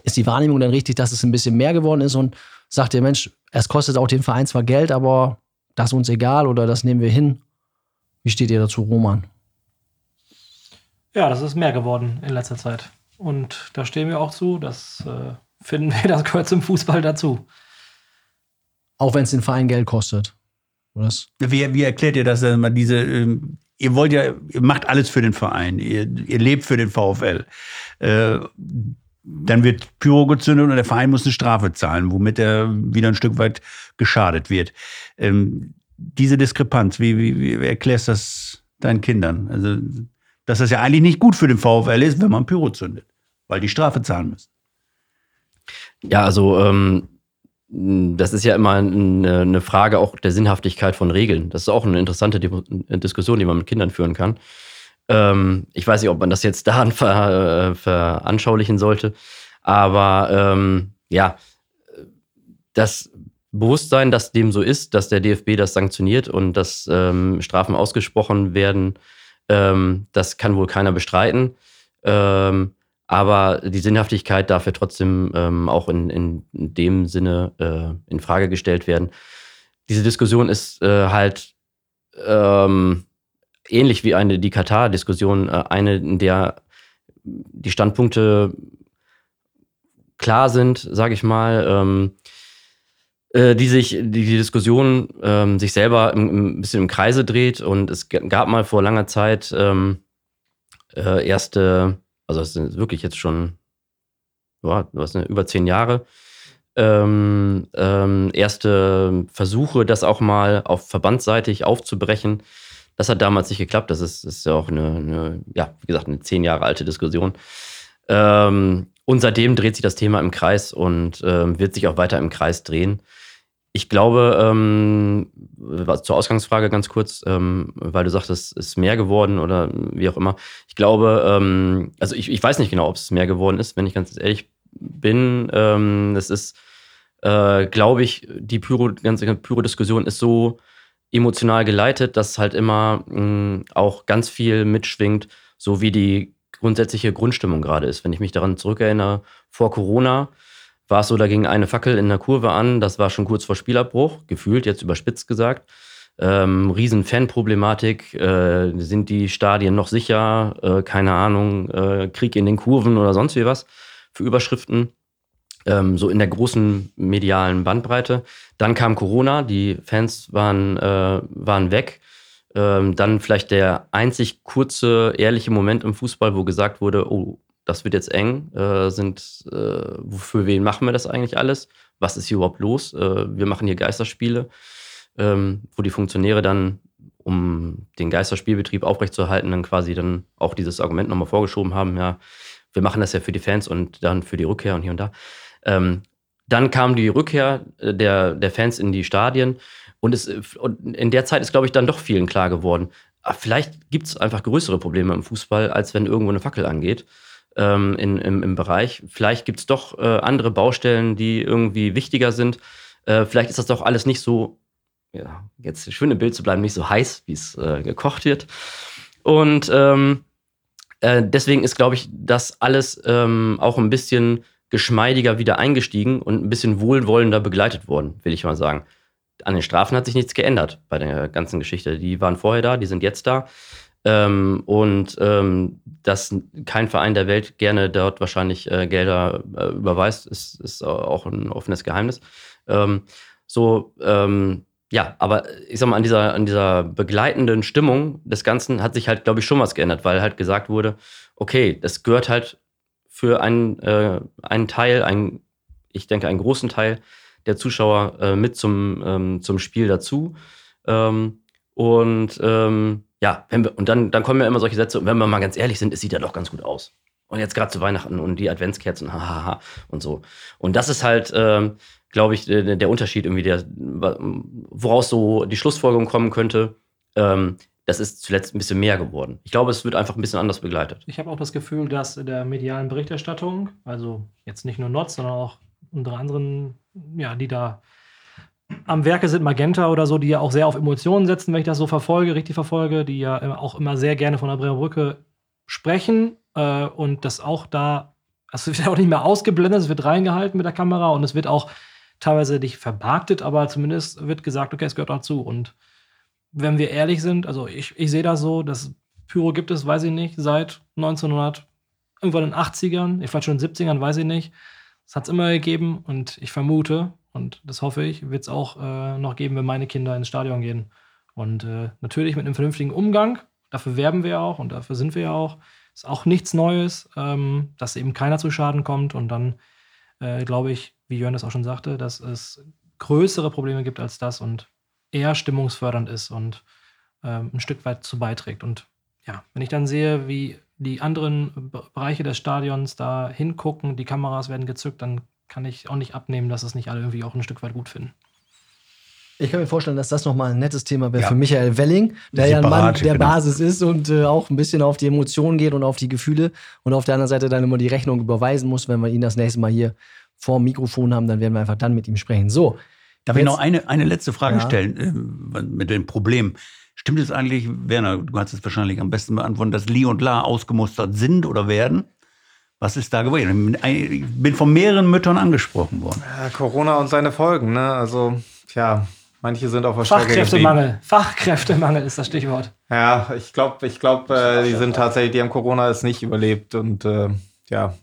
ist die Wahrnehmung dann richtig, dass es ein bisschen mehr geworden ist und sagt ihr, Mensch, es kostet auch den Verein zwar Geld, aber das ist uns egal oder das nehmen wir hin. Wie steht ihr dazu, Roman? Ja, das ist mehr geworden in letzter Zeit. Und da stehen wir auch zu. Das äh, finden wir, das gehört zum Fußball dazu. Auch wenn es den Verein Geld kostet. Was? Wie, wie erklärt ihr das? Mal diese, ähm, ihr wollt ja, ihr macht alles für den Verein. Ihr, ihr lebt für den VfL. Äh, dann wird Pyro gezündet und der Verein muss eine Strafe zahlen, womit er wieder ein Stück weit geschadet wird. Ähm, diese Diskrepanz, wie, wie, wie erklärst du das deinen Kindern? Also, dass das ja eigentlich nicht gut für den VfL ist, wenn man Pyro zündet, weil die Strafe zahlen müssen. Ja, also ähm, das ist ja immer eine, eine, Frage auch der Sinnhaftigkeit von Regeln. Das ist auch eine interessante Diskussion, die man mit Kindern führen kann. Ähm, ich weiß nicht, ob man das jetzt da ver, äh, veranschaulichen sollte. Aber ähm, ja, das Bewusstsein, dass dem so ist, dass der DFB das sanktioniert und dass ähm, Strafen ausgesprochen werden, ähm, das kann wohl keiner bestreiten. Ähm, aber die Sinnhaftigkeit darf ja trotzdem ähm, auch in, in, dem Sinne äh, in Frage gestellt werden. Diese Diskussion ist äh, halt ähm, ähnlich wie eine die Katar-Diskussion, äh, eine, in der die Standpunkte klar sind, sage ich mal, ähm, äh, die sich die, die Diskussion ähm, sich selber ein bisschen im Kreise dreht und es gab mal vor langer Zeit ähm, äh, erste Also das sind wirklich jetzt schon ja, was, ne, über zehn Jahre. Ähm, ähm, erste Versuche, das auch mal auf verbandsseitig aufzubrechen. Das hat damals nicht geklappt. Das ist, ist ja auch eine, eine, ja, wie gesagt, eine zehn Jahre alte Diskussion. Ähm, und seitdem dreht sich das Thema im Kreis und ähm, wird sich auch weiter im Kreis drehen. Ich glaube, ähm, zur Ausgangsfrage ganz kurz, ähm, weil du sagtest, es ist mehr geworden oder wie auch immer. Ich glaube, ähm, also ich, ich weiß nicht genau, ob es mehr geworden ist, wenn ich ganz ehrlich bin. Ähm, es ist, äh, glaube ich, die Pyro, ganze Pyro-Diskussion ist so emotional geleitet, dass halt immer mh, auch ganz viel mitschwingt, so wie die grundsätzliche Grundstimmung gerade ist. Wenn ich mich daran zurückerinnere, vor Corona war es so, da ging eine Fackel in der Kurve an, das war schon kurz vor Spielabbruch, gefühlt, jetzt überspitzt gesagt. Ähm, riesen Fanproblematik, äh, sind die Stadien noch sicher, äh, keine Ahnung, äh, Krieg in den Kurven oder sonst wie was für Überschriften, ähm, so in der großen medialen Bandbreite. Dann kam Corona, die Fans waren, äh, waren weg. Ähm, dann vielleicht der einzig kurze, ehrliche Moment im Fußball, wo gesagt wurde, oh, das wird jetzt eng, äh, sind, äh, für wen machen wir das eigentlich alles? Was ist hier überhaupt los? Äh, wir machen hier Geisterspiele, ähm, wo die Funktionäre dann, um den Geisterspielbetrieb aufrechtzuerhalten, dann quasi dann auch dieses Argument nochmal vorgeschoben haben, ja, wir machen das ja für die Fans und dann für die Rückkehr und hier und da. Ähm, dann kam die Rückkehr äh, der, der Fans in die Stadien und, es, und in der Zeit ist, glaube ich, dann doch vielen klar geworden, ach, vielleicht gibt es einfach größere Probleme im Fußball, als wenn irgendwo eine Fackel angeht ähm, in, im, im Bereich. Vielleicht gibt es doch äh, andere Baustellen, die irgendwie wichtiger sind. Äh, vielleicht ist das doch alles nicht so, ja, jetzt schön im Bild zu bleiben, nicht so heiß, wie es äh, gekocht wird. Und ähm, äh, deswegen ist, glaube ich, das alles ähm, auch ein bisschen geschmeidiger wieder eingestiegen und ein bisschen wohlwollender begleitet worden, will ich mal sagen. An den Strafen hat sich nichts geändert bei der ganzen Geschichte. Die waren vorher da, die sind jetzt da. Ähm, und ähm, dass kein Verein der Welt gerne dort wahrscheinlich äh, Gelder äh, überweist, ist, ist auch ein offenes Geheimnis. Ähm, so, ähm, ja, aber ich sag mal, an dieser, an dieser begleitenden Stimmung des Ganzen hat sich halt, glaube ich, schon was geändert, weil halt gesagt wurde, okay, das gehört halt für einen, äh, einen Teil, ein, ich denke, einen großen Teil der Zuschauer äh, mit zum, ähm, zum Spiel dazu. Ähm, und ähm, ja, wir, und dann, dann kommen ja immer solche Sätze, und wenn wir mal ganz ehrlich sind, es sieht ja doch ganz gut aus. Und jetzt gerade zu Weihnachten und die Adventskerzen, hahaha, und so. Und das ist halt, ähm, glaube ich, der, Unterschied irgendwie, der, woraus so die Schlussfolgerung kommen könnte. Das ist zuletzt ein bisschen mehr geworden. Ich glaube, es wird einfach ein bisschen anders begleitet. Ich habe auch das Gefühl, dass in der medialen Berichterstattung, also jetzt nicht nur Notz, sondern auch unsere anderen, ja, die da am Werke sind Magenta oder so, die ja auch sehr auf Emotionen setzen, wenn ich das so verfolge, richtig verfolge, die ja auch immer sehr gerne von der Bremer Brücke sprechen äh, und das auch da, es wird auch nicht mehr ausgeblendet, es wird reingehalten mit der Kamera und es wird auch teilweise nicht vermarktet, aber zumindest wird gesagt, okay, es gehört dazu. Und wenn wir ehrlich sind, also ich, ich sehe das so, dass Pyro gibt es, weiß ich nicht, seit 1900, irgendwann in den 80ern, ich war schon in den 70ern, weiß ich nicht. Es hat es immer gegeben und ich vermute, und das hoffe ich, wird es auch äh, noch geben, wenn meine Kinder ins Stadion gehen. Und äh, natürlich mit einem vernünftigen Umgang, dafür werben wir auch und dafür sind wir ja auch. Ist auch nichts Neues, ähm, dass eben keiner zu Schaden kommt. Und dann äh, glaube ich, wie Jörn das auch schon sagte, dass es größere Probleme gibt als das und eher stimmungsfördernd ist und ähm, ein Stück weit zu beiträgt. Und ja, wenn ich dann sehe, wie die anderen Bereiche des Stadions da hingucken, die Kameras werden gezückt, dann kann ich auch nicht abnehmen, dass es nicht alle irgendwie auch ein Stück weit gut finden. Ich kann mir vorstellen, dass das nochmal ein nettes Thema wäre ja. für Michael Welling, der ja ein Mann der genau. Basis ist und äh, auch ein bisschen auf die Emotionen geht und auf die Gefühle und auf der anderen Seite dann immer die Rechnung überweisen muss, wenn wir ihn das nächste Mal hier vor dem Mikrofon haben, dann werden wir einfach dann mit ihm sprechen. So. Darf jetzt, ich noch eine, eine letzte Frage ja. stellen äh, mit dem Problem? Stimmt es eigentlich, Werner, du kannst es wahrscheinlich am besten beantworten, dass Lee und La ausgemustert sind oder werden? Was ist da gewesen? Ich bin von mehreren Müttern angesprochen worden. Ja, Corona und seine Folgen, ne? Also, tja, manche sind auf der Fachkräftemangel. Fachkräftemangel ist das Stichwort. Ja, ich glaube, ich glaube, äh, die sind tatsächlich, die haben Corona es nicht überlebt und äh, ja.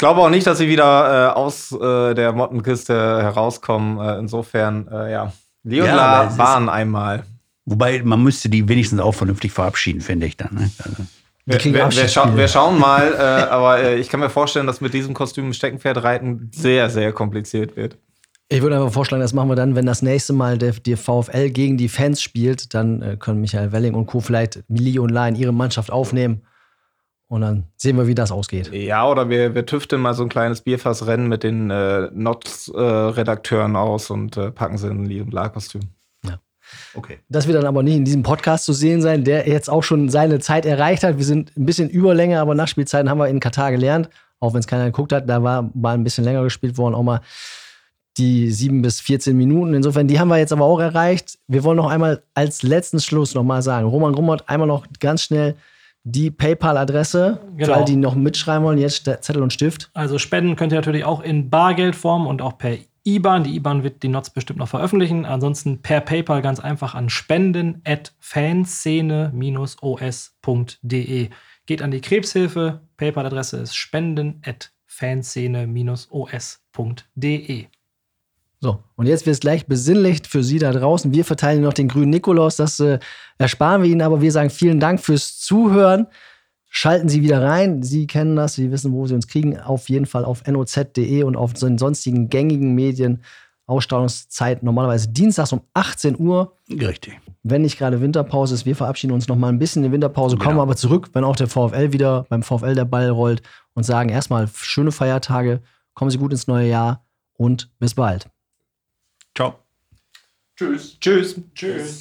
Ich glaube auch nicht, dass sie wieder äh, aus äh, der Mottenkiste herauskommen. Äh, insofern, äh, ja. Leon ja, waren einmal. Wobei, man müsste die wenigstens auch vernünftig verabschieden, finde ich dann. Ne? Also. Wir, wir, Abschiedsspiele. schau, wir schauen mal, äh, aber äh, ich kann mir vorstellen, dass mit diesem Kostüm im Steckenpferd reiten sehr, sehr kompliziert wird. Ich würde einfach vorschlagen, das machen wir dann, wenn das nächste Mal der, der VfL gegen die Fans spielt, dann äh, können Michael Welling und Co. vielleicht Milli und La in ihre Mannschaft aufnehmen. Und dann sehen wir, wie das ausgeht. Ja, oder wir, wir tüfteln mal so ein kleines Bierfassrennen mit den äh, Not-Redakteuren aus und äh, packen sie in ein und La-Kostüm. Okay. Das wird dann aber nicht in diesem Podcast zu sehen sein, der jetzt auch schon seine Zeit erreicht hat. Wir sind ein bisschen Überlänge, aber Nachspielzeiten haben wir in Katar gelernt. Auch wenn es keiner geguckt hat, da war mal ein bisschen länger gespielt worden, auch mal die 7 bis 14 Minuten. Insofern, die haben wir jetzt aber auch erreicht. Wir wollen noch einmal als letzten Schluss nochmal sagen, Roman Grummert, einmal noch ganz schnell die PayPal-Adresse, für Genau. alle, die noch mitschreiben wollen, jetzt Zettel und Stift. Also spenden könnt ihr natürlich auch in Bargeldform und auch per IBAN. Die IBAN wird die Notz bestimmt noch veröffentlichen. Ansonsten per PayPal ganz einfach an spenden at fanszene-os.de. Geht an die Krebshilfe. PayPal-Adresse ist spenden at fanszene-os.de. So, und jetzt wird es gleich besinnlich für Sie da draußen. Wir verteilen noch den grünen Nikolaus, das äh, ersparen wir Ihnen, aber wir sagen vielen Dank fürs Zuhören. Schalten Sie wieder rein. Sie kennen das, Sie wissen, wo Sie uns kriegen. Auf jeden Fall auf noz.de und auf den sonstigen gängigen Medien. Ausstrahlungszeit normalerweise dienstags um 18 Uhr, Richtig. wenn nicht gerade Winterpause ist. Wir verabschieden uns noch mal ein bisschen in die Winterpause, kommen Genau. aber zurück, wenn auch der VfL wieder beim VfL der Ball rollt und sagen erstmal schöne Feiertage, kommen Sie gut ins neue Jahr und bis bald. Ciao. Tschüss. Tschüss. Tschüss.